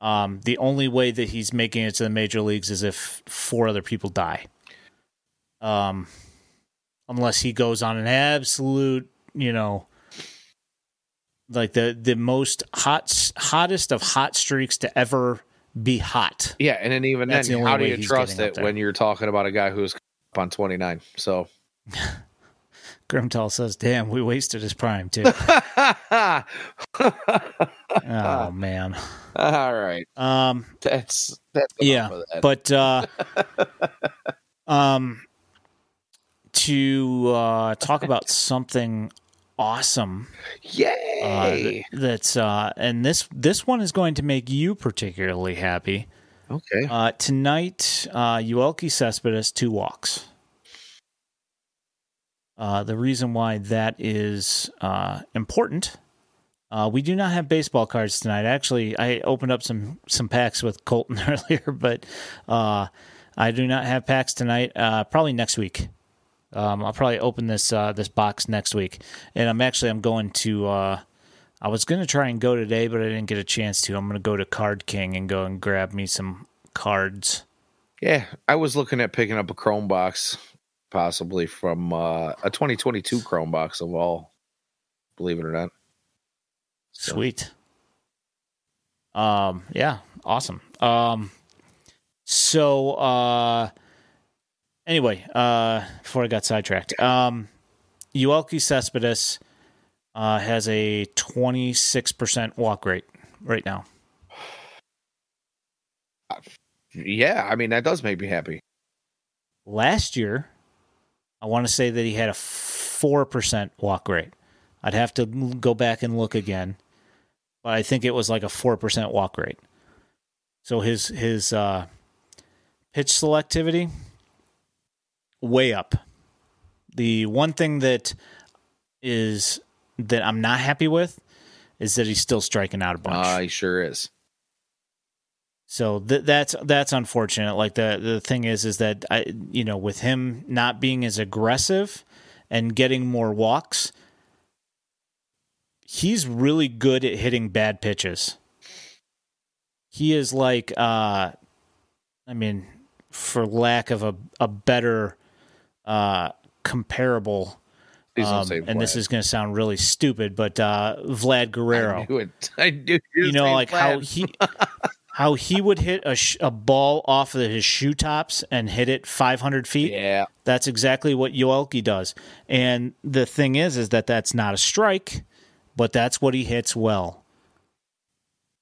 um, the only way that he's making it to the major leagues is if four other people die. Um, unless he goes on an absolute, you know, like the the most hot hottest of hot streaks to ever be hot. Yeah, and then even That's then, only how do you trust it when you're talking about a guy who's up on 29? So, Grimtall says, "Damn, we wasted his prime too." oh man. All right. Um. that's that's Yeah, that. but uh, um, to uh, talk about something awesome uh, yay! th- that's uh, and this this one is going to make you particularly happy. okay, Uh, tonight, uh, Yoelqui Cespedes two walks. Uh, the reason why that is uh, important, uh, we do not have baseball cards tonight. Actually, I opened up some some packs with Colton earlier, but uh, I do not have packs tonight. Uh, probably next week. Um, I'll probably open this this box next week, and I'm actually I'm going to. I was going to try and go today, but I didn't get a chance to. I'm going to go to Card King and go and grab me some cards. yeah, I was looking at picking up a Chrome box, possibly from uh, a 2022 Chrome box of all. Believe it or not. So- Sweet. Um, yeah, awesome. Um, so uh, anyway, uh, before I got sidetracked, um, Yoelqui Cespedes uh, has a 26% walk rate right now. Yeah, I mean that does make me happy. Last year, I want to say that he had a 4% walk rate. I'd have to go back and look again, but I think it was like a 4% walk rate. So his his uh, pitch selectivity way up. The one thing that is that I'm not happy with is that he's still striking out a bunch. Uh, he sure is. So th- that's that's unfortunate. Like the the thing is, is that I you know with him not being as aggressive and getting more walks, he's really good at hitting bad pitches. He is like, uh, I mean, for lack of a a better uh, comparable, um, and this is going to sound really stupid, but uh, Vlad Guerrero I knew it. I knew you know, like how he how he would hit a sh- a ball off of his shoe tops and hit it 500 feet. Yeah, That's exactly what Yoelqui does. And the thing is, is that that's not a strike, but that's what he hits well.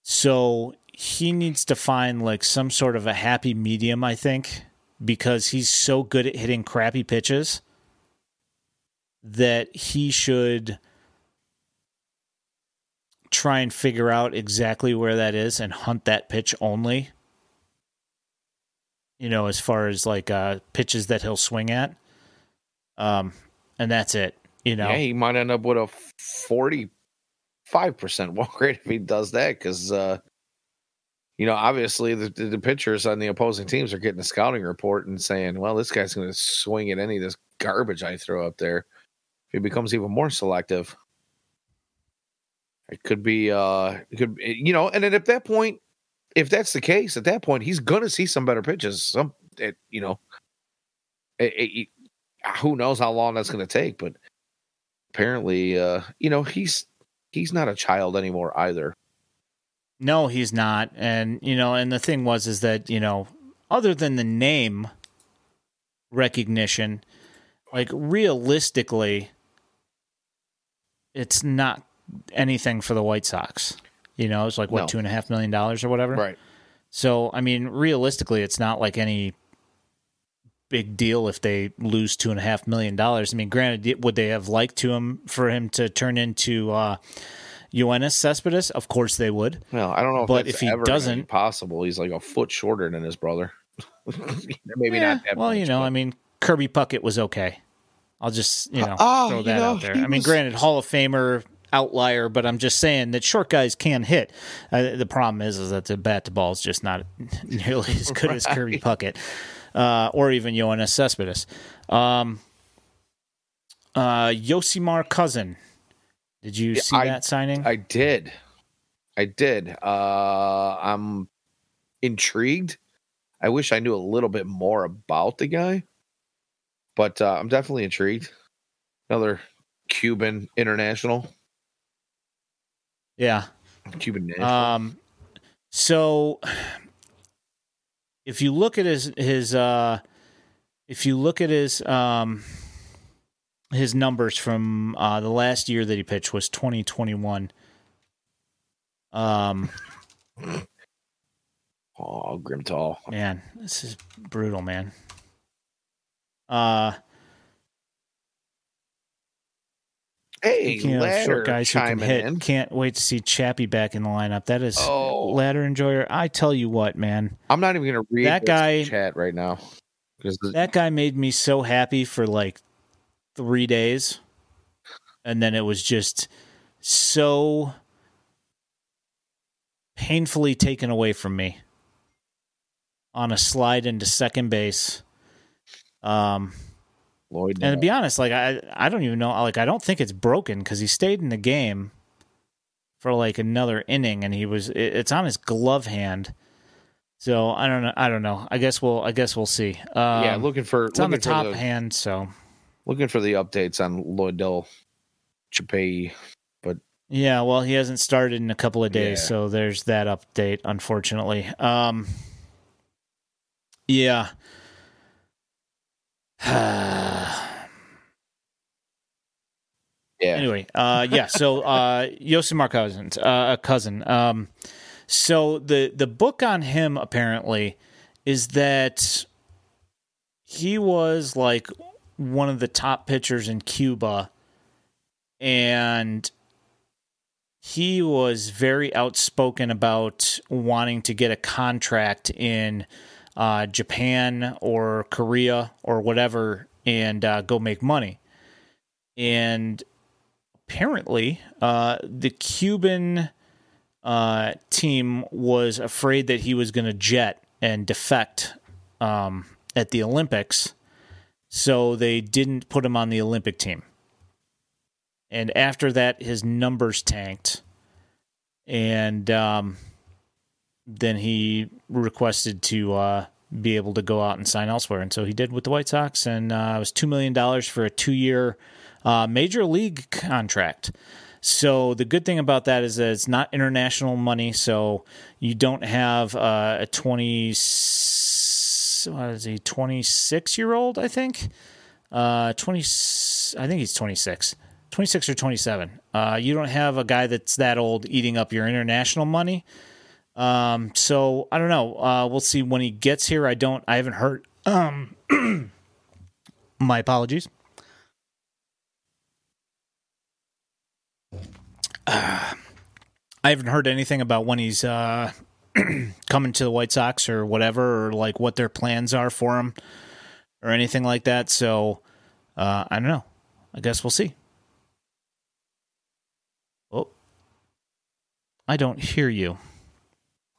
So he needs to find like some sort of a happy medium, I think, because he's so good at hitting crappy pitches that he should try and figure out exactly where that is and hunt that pitch only. You know, as far as like uh pitches that he'll swing at. Um and that's it. You know. yeah, he might end up with a forty-five percent walk rate if he does that. Because uh, you know, obviously the, the pitchers on the opposing teams are getting a scouting report and saying, "Well, this guy's going to swing at any of this garbage I throw up there." If he becomes even more selective, it could be. uh It could you know? And then at that point, if that's the case, at that point, he's to see some better pitches. Some, it, you know, it, it, who knows how long that's to take, but apparently, uh, you know, he's he's not a child anymore either. No, he's not. And you know, and the thing was is that, you know, other than the name recognition, like realistically, it's not anything for the White Sox. You know, it's like what, No. two and a half million dollars or whatever. Right. So I mean, realistically it's not like any big deal if they lose two and a half million dollars. I mean, granted, would they have liked to him for him to turn into uh Cespedes? Of course they would. Well, I don't know if But if he doesn't- possible. He's like a foot shorter than his brother. Maybe Yeah, not that well, much, you know, but- I mean, Kirby Puckett was okay. I'll just you know Oh, throw you that know, out there. I mean, was- granted, Hall of Famer outlier, but I'm just saying that short guys can hit. Uh, the problem is, is that the bat to ball is just not nearly as good as Kirby Puckett uh, or even Yoenis Cespedes. Um, uh, Yosimar Cousin. Did you see I- that signing? I did. I did. Uh, I'm intrigued. I wish I knew a little bit more about the guy. but uh, I'm definitely intrigued. Another Cuban international, Yeah. Cuban national. Um, so if you look at his his uh, if you look at his um, his numbers from uh, the last year that he pitched was 2021. Um, oh, Grimtall. man, this is brutal, man. Uh, Hey, speaking of ladder short guys who can hit, in. can't wait to see Chappie back in the lineup. That is Oh. ladder enjoyer. I tell you what, man. I'm not even going to read That this guy- chat right now That guy made me so happy for like three days. And then it was just so painfully taken away from me on a slide into second base. Um, Lloyd. and to be honest, like I, I don't even know. Like I don't think it's broken because he stayed in the game for like another inning, and he was. It, it's on his glove hand. So I don't know. I don't know. I guess we'll. I guess we'll see. Um, yeah, looking for it's on the top the- hand, so looking for the updates on Lloydell Chappie. But yeah. Well, he hasn't started in a couple of days, Yeah. so there's that update. Unfortunately, um, yeah. Yeah, anyway, uh, yeah. So uh, Yosimar Cousins, uh, a cousin. Um, so the the book on him apparently is that he was like one of the top pitchers in Cuba, and he was very outspoken about wanting to get a contract in uh, Japan or Korea or whatever and uh, go make money. And apparently, uh, the Cuban uh, team was afraid that he was going to jet and defect um, at the Olympics, so they didn't put him on the Olympic team. And after that, his numbers tanked, and um, then he requested to uh, be able to go out and sign elsewhere, and so he did with the White Sox, and uh, it was two million dollars for a two-year uh, major league contract. So the good thing about that is that it's not international money, so you don't have uh, a twenty. What is he? Twenty six year old, I think. Uh, twenty. I think he's twenty six. 26 or 27. Uh, you don't have a guy that's that old eating up your international money. Um, so I don't know. Uh, we'll see when he gets here. I don't. I haven't heard. Um, my apologies. Uh, I haven't heard anything about when he's uh, coming to the White Sox or whatever, or like what their plans are for him, or anything like that. So uh, I don't know. I guess we'll see. Oh, I don't hear you.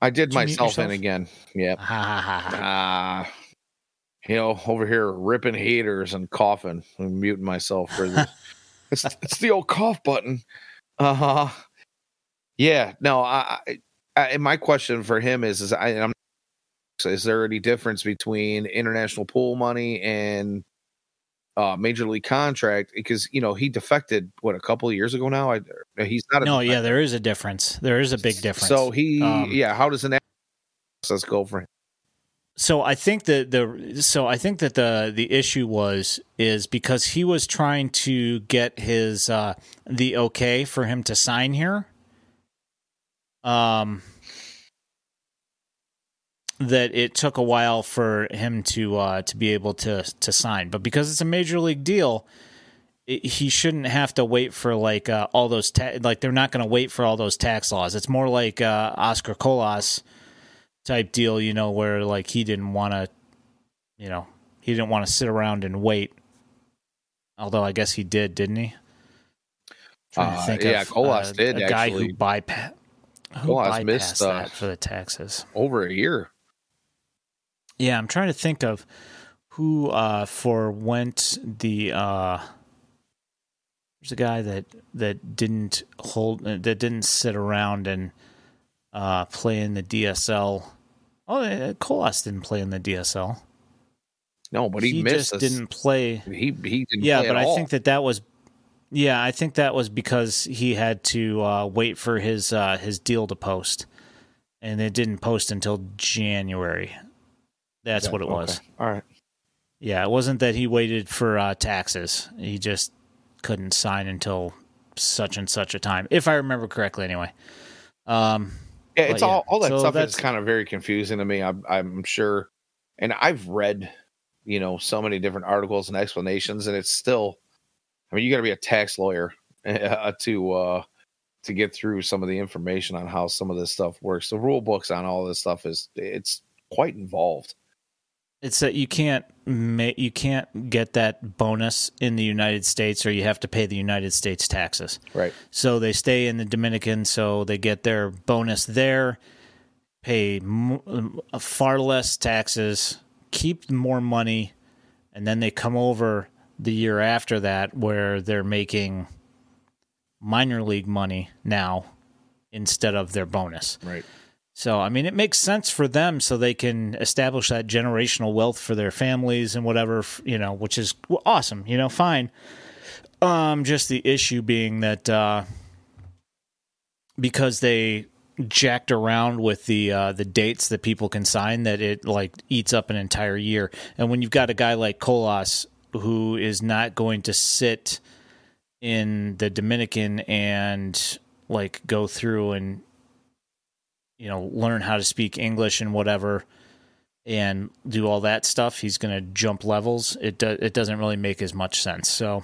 I did Did myself in again. Yeah. Ha. Ah, you know, over here ripping haters and coughing. I'm muting myself for this. it's, it's the old cough button. Uh huh. Yeah. No. I, I, I. My question for him is: Is I, I'm. Is there any difference between international pool money and uh, major league contract? Because you know he defected what a couple of years ago now. I, he's not. A No, yeah, there is a difference. There is a big difference. So he, Um, yeah. How does an process go for him? so I think that the so I think that the the issue was is because he was trying to get his uh the okay for him to sign here. Um that it took a while for him to uh to be able to to sign, but because it's a major league deal, it, he shouldn't have to wait for like uh, all those ta- like they're not going to wait for all those tax laws. It's more like uh Oscar Colas type deal, you know, where like he didn't want to, you know, he didn't want to sit around and wait. Although I guess he did, didn't he? Uh, yeah, of, Colas uh, did, a guy actually. who bypass who Colas bypassed missed, uh, that for the taxes. Over a year. Yeah, I'm trying to think of who uh for went the uh there's a guy that that didn't hold that didn't sit around and uh play in the DSL. Oh, uh, Colas didn't play in the DSL. No, but he, he missed. just us. didn't play. He he didn't. Yeah, but I all. think that that was. Yeah, I think that was because he had to uh, wait for his uh, his deal to post, and it didn't post until January. That's Okay, what it was. All right. Yeah, it wasn't that he waited for uh, taxes. He just couldn't sign until such and such a time, if I remember correctly. Anyway, um, Yeah, it's But yeah, all all that so stuff is that's- kind of very confusing to me. I'm I'm sure, and I've read, you know, so many different articles and explanations, and it's still. I mean, you got to be a tax lawyer uh, to uh, to get through some of the information on how some of this stuff works. The rule books on all this stuff is it's quite involved. It's that you can't ma- you can't get that bonus in the United States, or you have to pay the United States taxes. Right. So they stay in the Dominican, so they get their bonus there, pay m- uh, far less taxes, keep more money, and then they come over the year after that where they're making minor league money now instead of their bonus. Right. So, I mean, it makes sense for them so they can establish that generational wealth for their families and whatever, you know, which is awesome, you know, fine. Um, just the issue being that uh, because they jacked around with the uh, the dates that people can sign, that it like eats up an entire year. And when you've got a guy like Colas who is not going to sit in the Dominican and like go through and you know learn how to speak English and whatever and do all that stuff he's going to jump levels. It do, it doesn't really make as much sense. So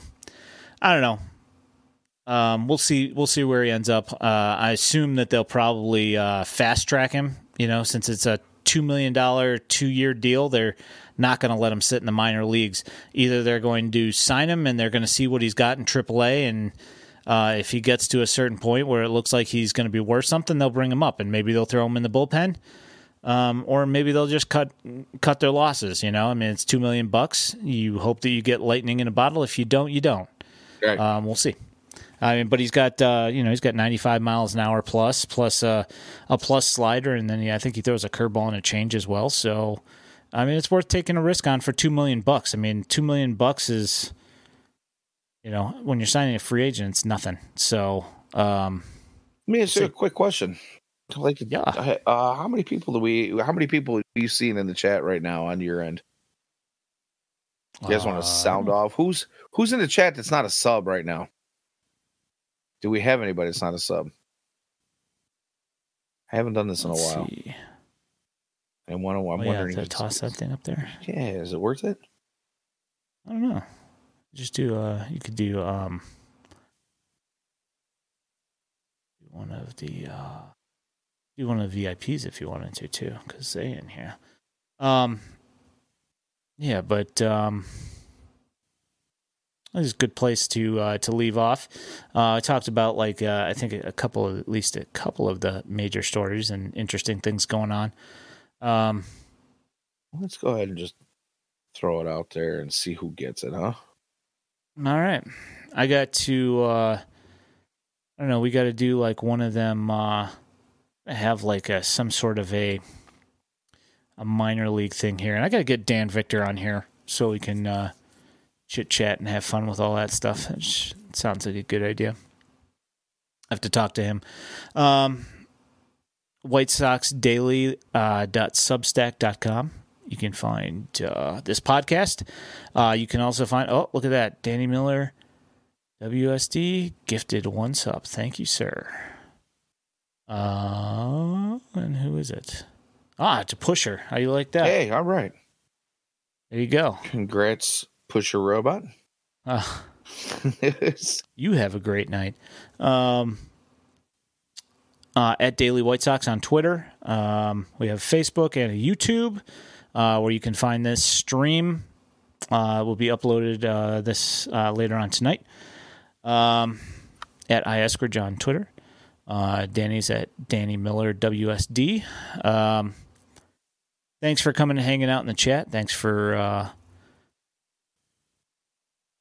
I don't know. Um, we'll see we'll see where he ends up. Uh, I assume that they'll probably uh, fast track him you know since it's a 2 million dollar 2 year deal they're not going to let him sit in the minor leagues. Either they're going to sign him and they're going to see what he's got in AAA and uh, if he gets to a certain point where it looks like he's going to be worth something, they'll bring him up and maybe they'll throw him in the bullpen, um, or maybe they'll just cut cut their losses. You know, I mean, it's two million bucks. You hope that you get lightning in a bottle. If you don't, you don't. Right. Um, we'll see. I mean, but he's got uh, you know he's got 95 miles an hour plus plus uh, a plus slider, and then yeah, I think he throws a curveball and a change as well. So, I mean, it's worth taking a risk on for two million bucks. I mean, two million bucks is you know, when you're signing a free agent, it's nothing. So, um, Let me ask you a quick question. Like, Yeah. uh, how many people do we? How many people are you seeing in the chat right now on your end? You guys want uh, to sound off? Who's who's in the chat that's not a sub right now? Do we have anybody that's not a sub? I haven't done this in a while. see. I want to. I'm Oh, yeah, wondering. to toss that thing up there. Yeah, is it worth it? I don't know. Just do. Uh, you could do um, one of the uh, do one of the VIPs if you wanted to too, because they in here. Um, yeah, but um, this is a good place to uh, to leave off. Uh, I talked about like uh, I think a couple of at least a couple of the major stories and interesting things going on. Um, Let's go ahead and just throw it out there and see who gets it, huh? All right. I got to uh I don't know, we got to do like one of them uh have like a some sort of a a minor league thing here. And I got to get Dan Victor on here so we can uh chit chat and have fun with all that stuff. It sounds like a good idea. I have to talk to him. Um White Sox Daily uh, dot substack dot com. You can find uh, this podcast. Uh, you can also find, oh, look at that. Danny Miller, WSD, gifted one sub. Thank you, sir. Uh, and who is it? Ah, it's a pusher. How you like that? Hey, all right. There you go. Congrats, Pusher Robot. Uh, you have a great night. Um, uh, at Daily White Sox on Twitter. Um, we have Facebook and a YouTube uh, where you can find this stream. Uh, will be uploaded uh, this uh, later on tonight. Um, at iEskridge on Twitter. Uh, Danny's at Danny Miller WSD. Um, thanks for coming and hanging out in the chat. Thanks for uh,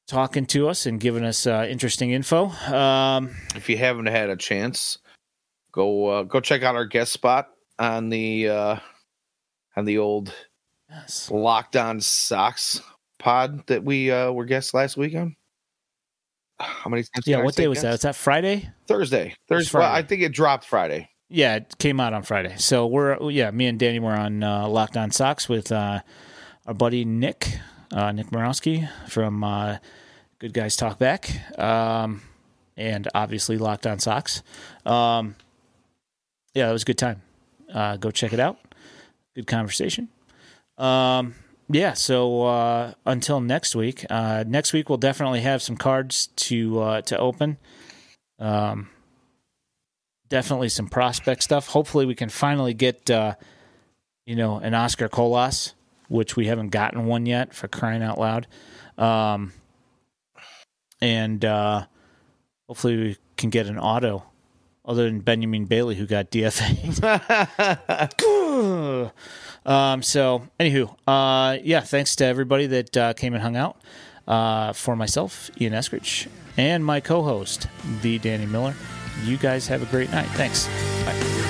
talking to us and giving us interesting info. Um, if you haven't had a chance, go go check out our guest spot on the on the old Yes. Locked on Sox pod that we uh, were guests last week on. How many times? Yeah. What day was that? Was that Friday? Thursday. Thursday. Well, I think it dropped Friday. Yeah, it came out on Friday. So we're yeah, me and Danny were on uh, Locked On Sox with uh, our buddy Nick, uh, Nick Morowski from uh, Good Guys Talk Back, um, and obviously Locked On Sox. Um, yeah, that was a good time. Uh, go check it out. Good conversation. Um, yeah, so uh, until next week. Uh, next week we'll definitely have some cards to uh, to open. Um, definitely some prospect stuff. Hopefully, we can finally get uh, you know an Oscar Colas, which we haven't gotten one yet. For crying out loud, um, and uh, hopefully we can get an auto. Other than Benjamin Bailey, who got DFA. um, so, anywho, uh, yeah, thanks to everybody that uh, came and hung out. Uh, for myself, Ian Eskridge, and my co host, the Danny Miller. You guys have a great night. Thanks. Bye.